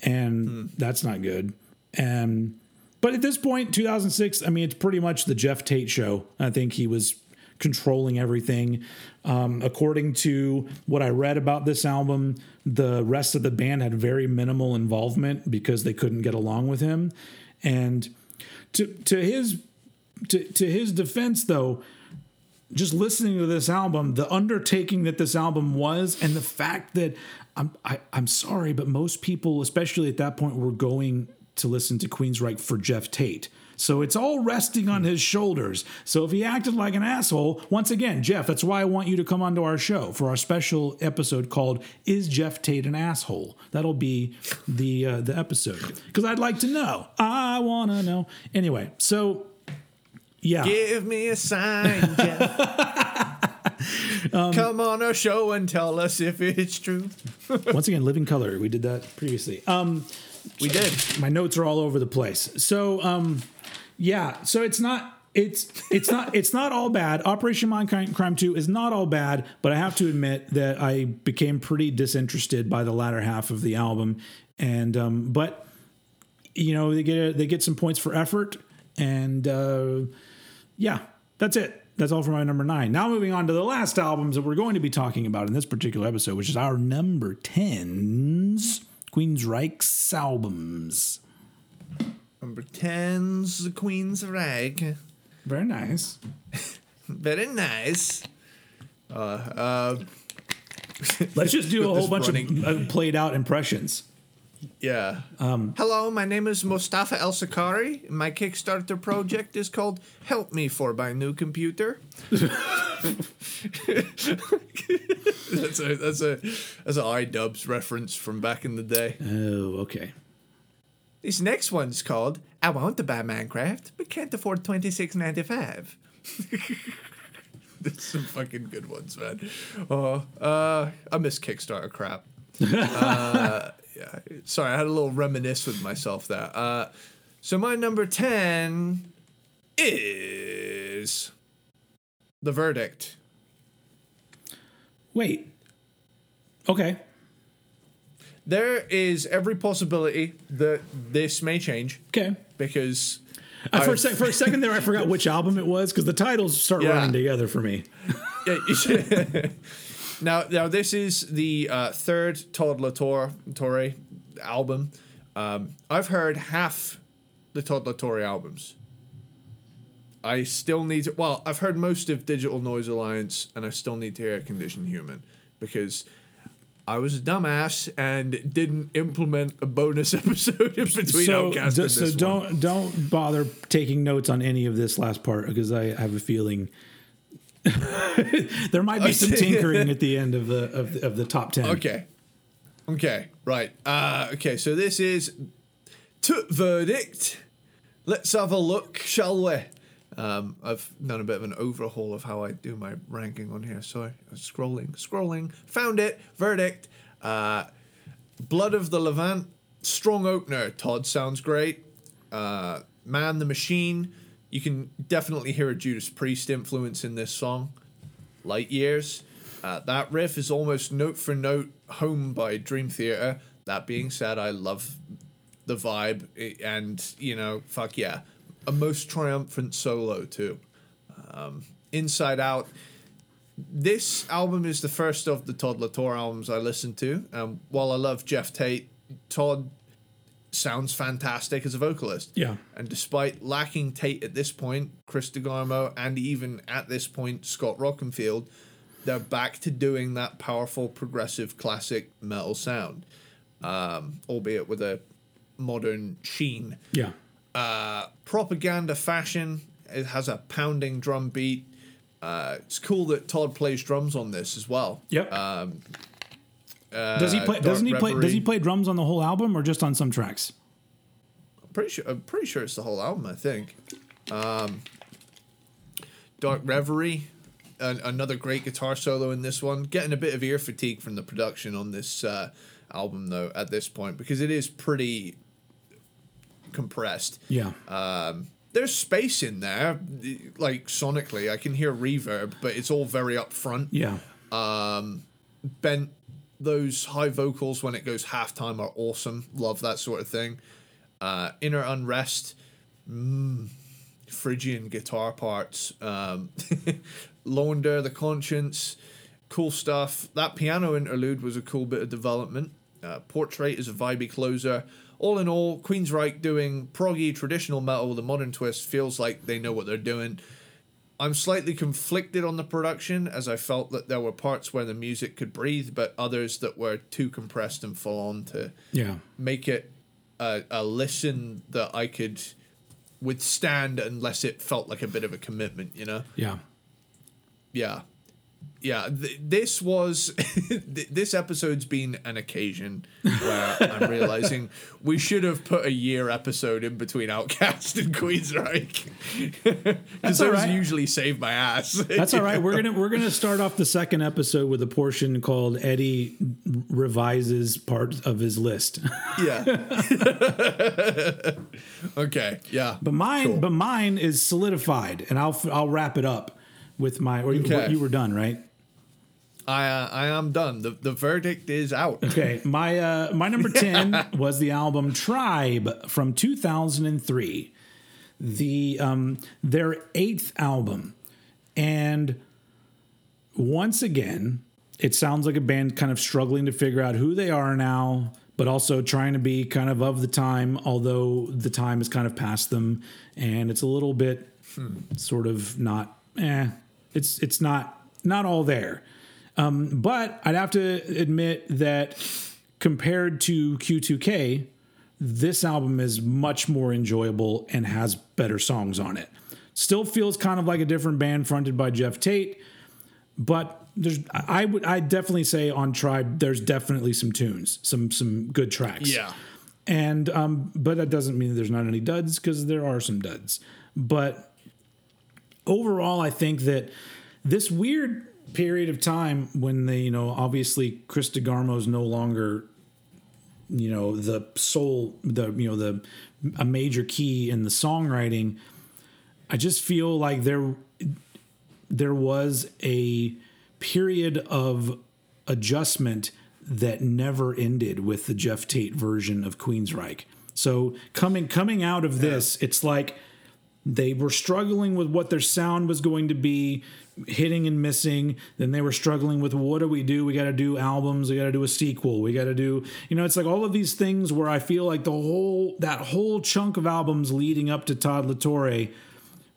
and that's not good. And but at this point, 2006, I mean, it's pretty much the Geoff Tate show. I think he was controlling everything. Um, according to what I read about this album, the rest of the band had very minimal involvement because they couldn't get along with him. And to to his to to his defense, though, just listening to this album, the undertaking that this album was, and the fact that I'm I, I'm sorry, but most people, especially at that point, were going to listen to Queensryche for Geoff Tate. So it's all resting on his shoulders. So if he acted like an asshole, once again, Geoff, that's why I want you to come onto our show for our special episode called "Is Geoff Tate an Asshole?" That'll be the uh, the episode because I'd like to know. I want to know. Anyway, so yeah. Give me a sign, Geoff. Um, Come on our show and tell us if it's true. Once again, Living Colour. We did that previously. Um, we did. my notes are all over the place. So um yeah, so it's not it's it's not it's not all bad. Operation Mindcrime Crime 2 is not all bad, but I have to admit that I became pretty disinterested by the latter half of the album and um but you know, they get they get some points for effort and uh yeah, that's it. That's all for my number 9. Now moving on to the last albums that we're going to be talking about in this particular episode, which is our number 10's Queensryche's albums. Number 10's the Queen's Rag. Very nice. Very nice. Uh, uh, Let's just do a whole bunch running- of uh, played out impressions. Yeah. Um, Hello, my name is Mustafa El Sakari. My Kickstarter project is called Help Me for My New Computer. that's a that's a that's an iDubbbz reference from back in the day. Oh, okay. This next one's called I want to buy Minecraft, but can't afford twenty six ninety five. There's some fucking good ones, man. Oh, uh, I miss Kickstarter crap. uh, yeah, sorry, I had a little reminisce with myself there. Uh, so my number ten is the verdict. Wait. Okay. There is every possibility that this may change Okay. because Uh, for, a sec- for a second there, I forgot which album it was because the titles start Yeah. running together for me. Yeah, now, now this is the uh, third Todd Latore Torre album. Um, I've heard half the Todd La Torre albums. I still need to. Well, I've heard most of Digital Noise Alliance, and I still need to hear Condition Human because I was a dumbass and didn't implement a bonus episode in between so OutKast d- and so don't don't bother taking notes on any of this last part because I have a feeling there might be some tinkering at the end of the of the, of the top ten. Okay. Okay, right. Uh, okay, so this is to verdict. Let's have a look, shall we? Um, I've done a bit of an overhaul of how I do my ranking on here. Sorry, scrolling, scrolling, found it. Verdict. Uh, Blood of the Levant. Strong opener. Todd sounds great. Uh, Man the Machine. You can definitely hear a Judas Priest influence in this song. Light Years. Uh, that riff is almost note for note Home by Dream Theater. That being said, I love the vibe and, you know, fuck yeah. A most triumphant solo, too. Um, Inside Out. This album is the first of the Todd La Torre albums I listened to. Um, while I love Jeff Tate, Todd sounds fantastic as a vocalist. Yeah. And despite lacking Tate at this point, Chris DeGarmo, and even at this point, Scott Rockenfield, they're back to doing that powerful, progressive, classic metal sound, um, albeit with a modern sheen. Yeah. Uh, propaganda fashion, it has a pounding drum beat. Uh, it's cool that Todd plays drums on this as well. Yep. Um, does he uh, play? Doesn't he play? Does he play drums on the whole album or just on some tracks? I'm pretty sure I'm pretty sure it's the whole album. I think. Um, Dark Reverie, an, another great guitar solo in this one. Getting a bit of ear fatigue from the production on this uh, album though at this point because it is pretty compressed. Yeah. Um, there's space in there, like sonically, I can hear reverb, but it's all very upfront. yeah. Um, Bent, those high vocals when it goes halftime are awesome. Love that sort of thing. Uh, Inner Unrest, mm, Phrygian guitar parts. Um, Launder, The Conscience, cool stuff. That piano interlude was a cool bit of development. Uh, Portrait is a vibey closer. All in all, Queensryche doing proggy traditional metal with a modern twist feels like they know what they're doing. I'm slightly conflicted on the production as I felt that there were parts where the music could breathe, but others that were too compressed and full on to Yeah. make it a, a listen that I could withstand unless it felt like a bit of a commitment, you know? Yeah. Yeah. Yeah, th- this was th- this episode's been an occasion where I'm realizing we should have put a year episode in between OutKast and Queens, Queensryche because those right. usually save my ass. That's all right. We're gonna we're gonna start off the second episode with a portion called Eddie revises part of his list. yeah. okay. Yeah. But mine, Cool. but mine is solidified, and I'll I'll wrap it up with my. Or you, Okay. you were done, right? I uh, I am done. The the verdict is out. Okay, my uh, my number ten was the album Tribe from 2003, the um, their eighth album, and once again, it sounds like a band kind of struggling to figure out who they are now, but also trying to be kind of of the time, although the time has kind of passed them, and it's a little bit sort of not. Eh, it's it's not not all there. Um, but I'd have to admit that compared to Q2K, this album is much more enjoyable and has better songs on it. Still feels kind of like a different band fronted by Geoff Tate, but there's I would I definitely say on Tribe there's definitely some tunes, some some good tracks. Yeah. And um, but that doesn't mean there's not any duds because there are some duds. But overall, I think that this weird period of time when they, you know, obviously Chris DeGarmo's no longer, you know, the sole, the you know the a major key in the songwriting. I just feel like there there was a period of adjustment that never ended with the Geoff Tate version of Queensryche. So coming coming out of this, it's like they were struggling with what their sound was going to be, hitting and missing. Then they were struggling with what do we do? We got to do albums. We got to do a sequel. We got to do, you know, it's like all of these things where I feel like the whole that whole chunk of albums leading up to Todd La Torre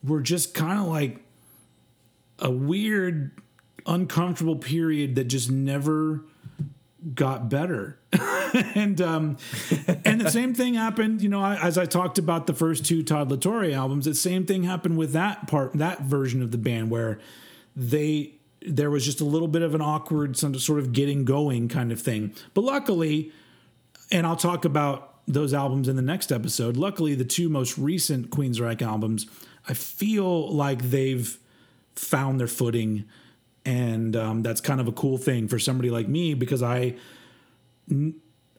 were just kind of like a weird, uncomfortable period that just never got better. and um, and the same thing happened, you know, as I talked about the first two Todd La Torre albums. The same thing happened with that part, that version of the band, where they there was just a little bit of an awkward, sort of getting going kind of thing. But luckily, and I'll talk about those albums in the next episode. Luckily, the two most recent Queensryche albums, I feel like they've found their footing, and um, that's kind of a cool thing for somebody like me because I.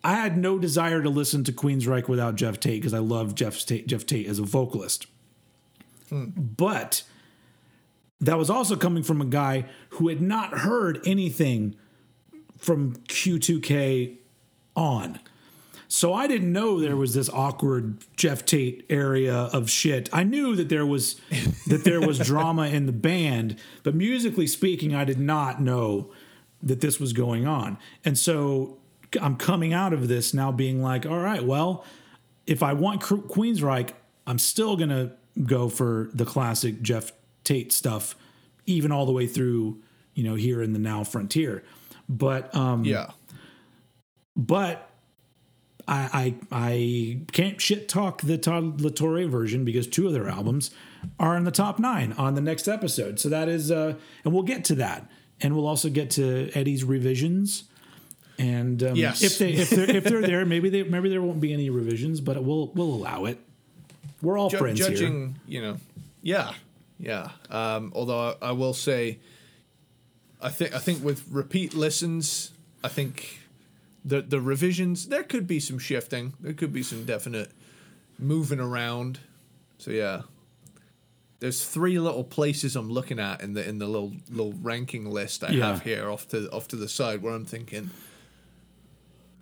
I had no desire to listen to Queensryche without Geoff Tate because I love Geoff Tate, Geoff Tate as a vocalist. But that was also coming from a guy who had not heard anything from Q2K on. So I didn't know there was this awkward Geoff Tate area of shit. I knew that there was that there was drama in the band, but musically speaking, I did not know that this was going on. And so I'm coming out of this now being like, all right, well, if I want Qu- Queensryche, I'm still going to go for the classic Geoff Tate stuff even all the way through, you know, Hear in the Now Frontier. But um Yeah. but I, I I can't shit talk the Todd La Torre version because two of their albums are in the top nine on the next episode. So that is uh and we'll get to that. And we'll also get to Eddie's revisions. And um, Yes. if they if they're if they're there, maybe they maybe there won't be any revisions, but we'll we'll allow it. We're all Ju- friends here. you know, yeah, yeah. Um, although I, I will say, I think I think with repeat listens, I think the the revisions there could be some shifting. There could be some definite moving around. So yeah, there's three little places I'm looking at in the in the little little ranking list I Yeah. have here off to off to the side where I'm thinking.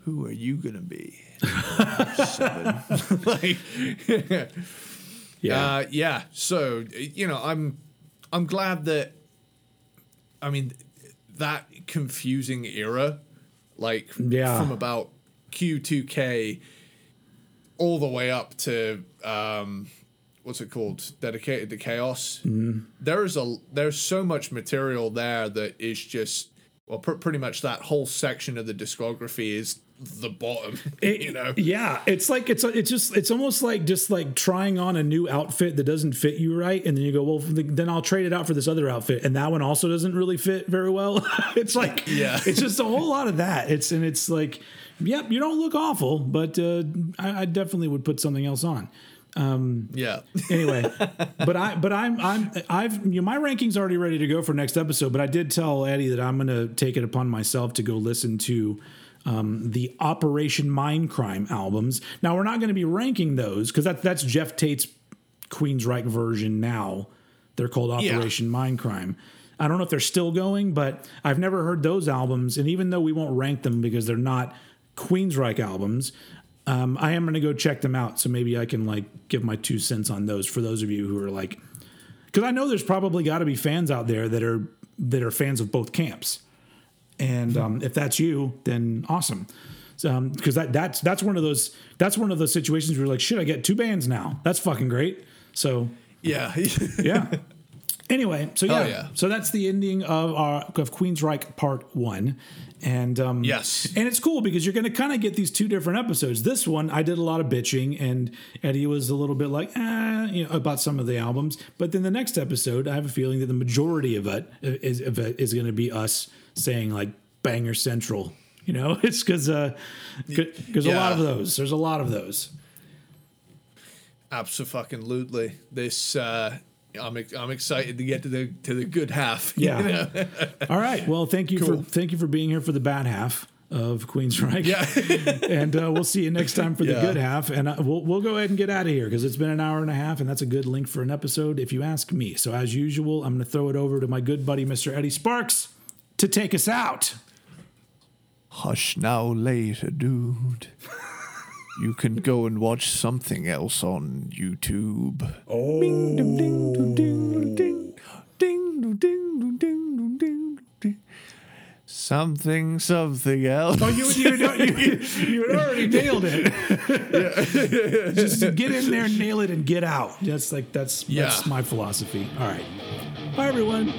Who are you gonna be? Seven. like, Yeah. uh, yeah. So you know, I'm I'm glad that. I mean, that confusing era, like Yeah. from about Q2K all the way up to um, what's it called? Dedicated to Chaos. There's a there's so much material there that is just well, pr- pretty much that whole section of the discography is the bottom. It- you know, yeah it's like it's it's just it's almost like just like trying on a new outfit that doesn't fit you right and then you go well then i'll trade it out for this other outfit and that one also doesn't really fit very well it's like Yeah. it's just a whole lot of that it's and it's like yep you don't look awful but uh, I, I definitely would put something else on yeah, anyway, but I but I'm I'm I've you know, my rankings already ready to go for next episode. But I did tell Eddie that I'm going to take it upon myself to go listen to um, the Operation Mindcrime albums. Now we're not going to be ranking those because that that's Geoff Tate's Queensryche version now. They're called Yeah. Operation Mindcrime. I don't know if they're still going, but I've never heard those albums. And even though we won't rank them because they're not Queensryche albums, um, I am going to go check them out. So maybe I can like give my two cents on those for those of you who are like, because I know there's probably got to be fans out there that are that are fans of both camps. And um, if that's you, then awesome. Because that that's that's one of those that's one of those situations where you're like, should I get two bands now. That's fucking great. So yeah, yeah. Anyway, so yeah, yeah. so that's the ending of our of Queensryche Part One, and um, Yes. and it's cool because you're going to kind of get these two different episodes. This one, I did a lot of bitching, and Eddie was a little bit like, eh, you know, about some of the albums. But then the next episode, I have a feeling that the majority of it is of it is going to be us saying like banger central. You know, it's because uh, because a lot of those. There's a lot of those. absolutely. This uh, I'm I'm excited to get to the to the good half. Yeah. you know? All right. Well, thank you Cool. for thank you for being here for the bad half of Queensryche. yeah. and uh, we'll see you next time for the good half. And uh, we'll we'll go ahead and get out of here because it's been an hour and a half, and that's a good length for an episode, if you ask me. So as usual, I'm going to throw it over to my good buddy, Mr. Eddie Sparks, to take us out. Hush now, later, dude. You can go and watch something else on YouTube. Oh. Ding, ding, ding, ding, ding, ding, ding, ding, ding, ding. Something, something else. Oh, you you you, you had already nailed it. Just get in there, nail it, and get out. That's like that's that's my philosophy. All right. Bye, everyone.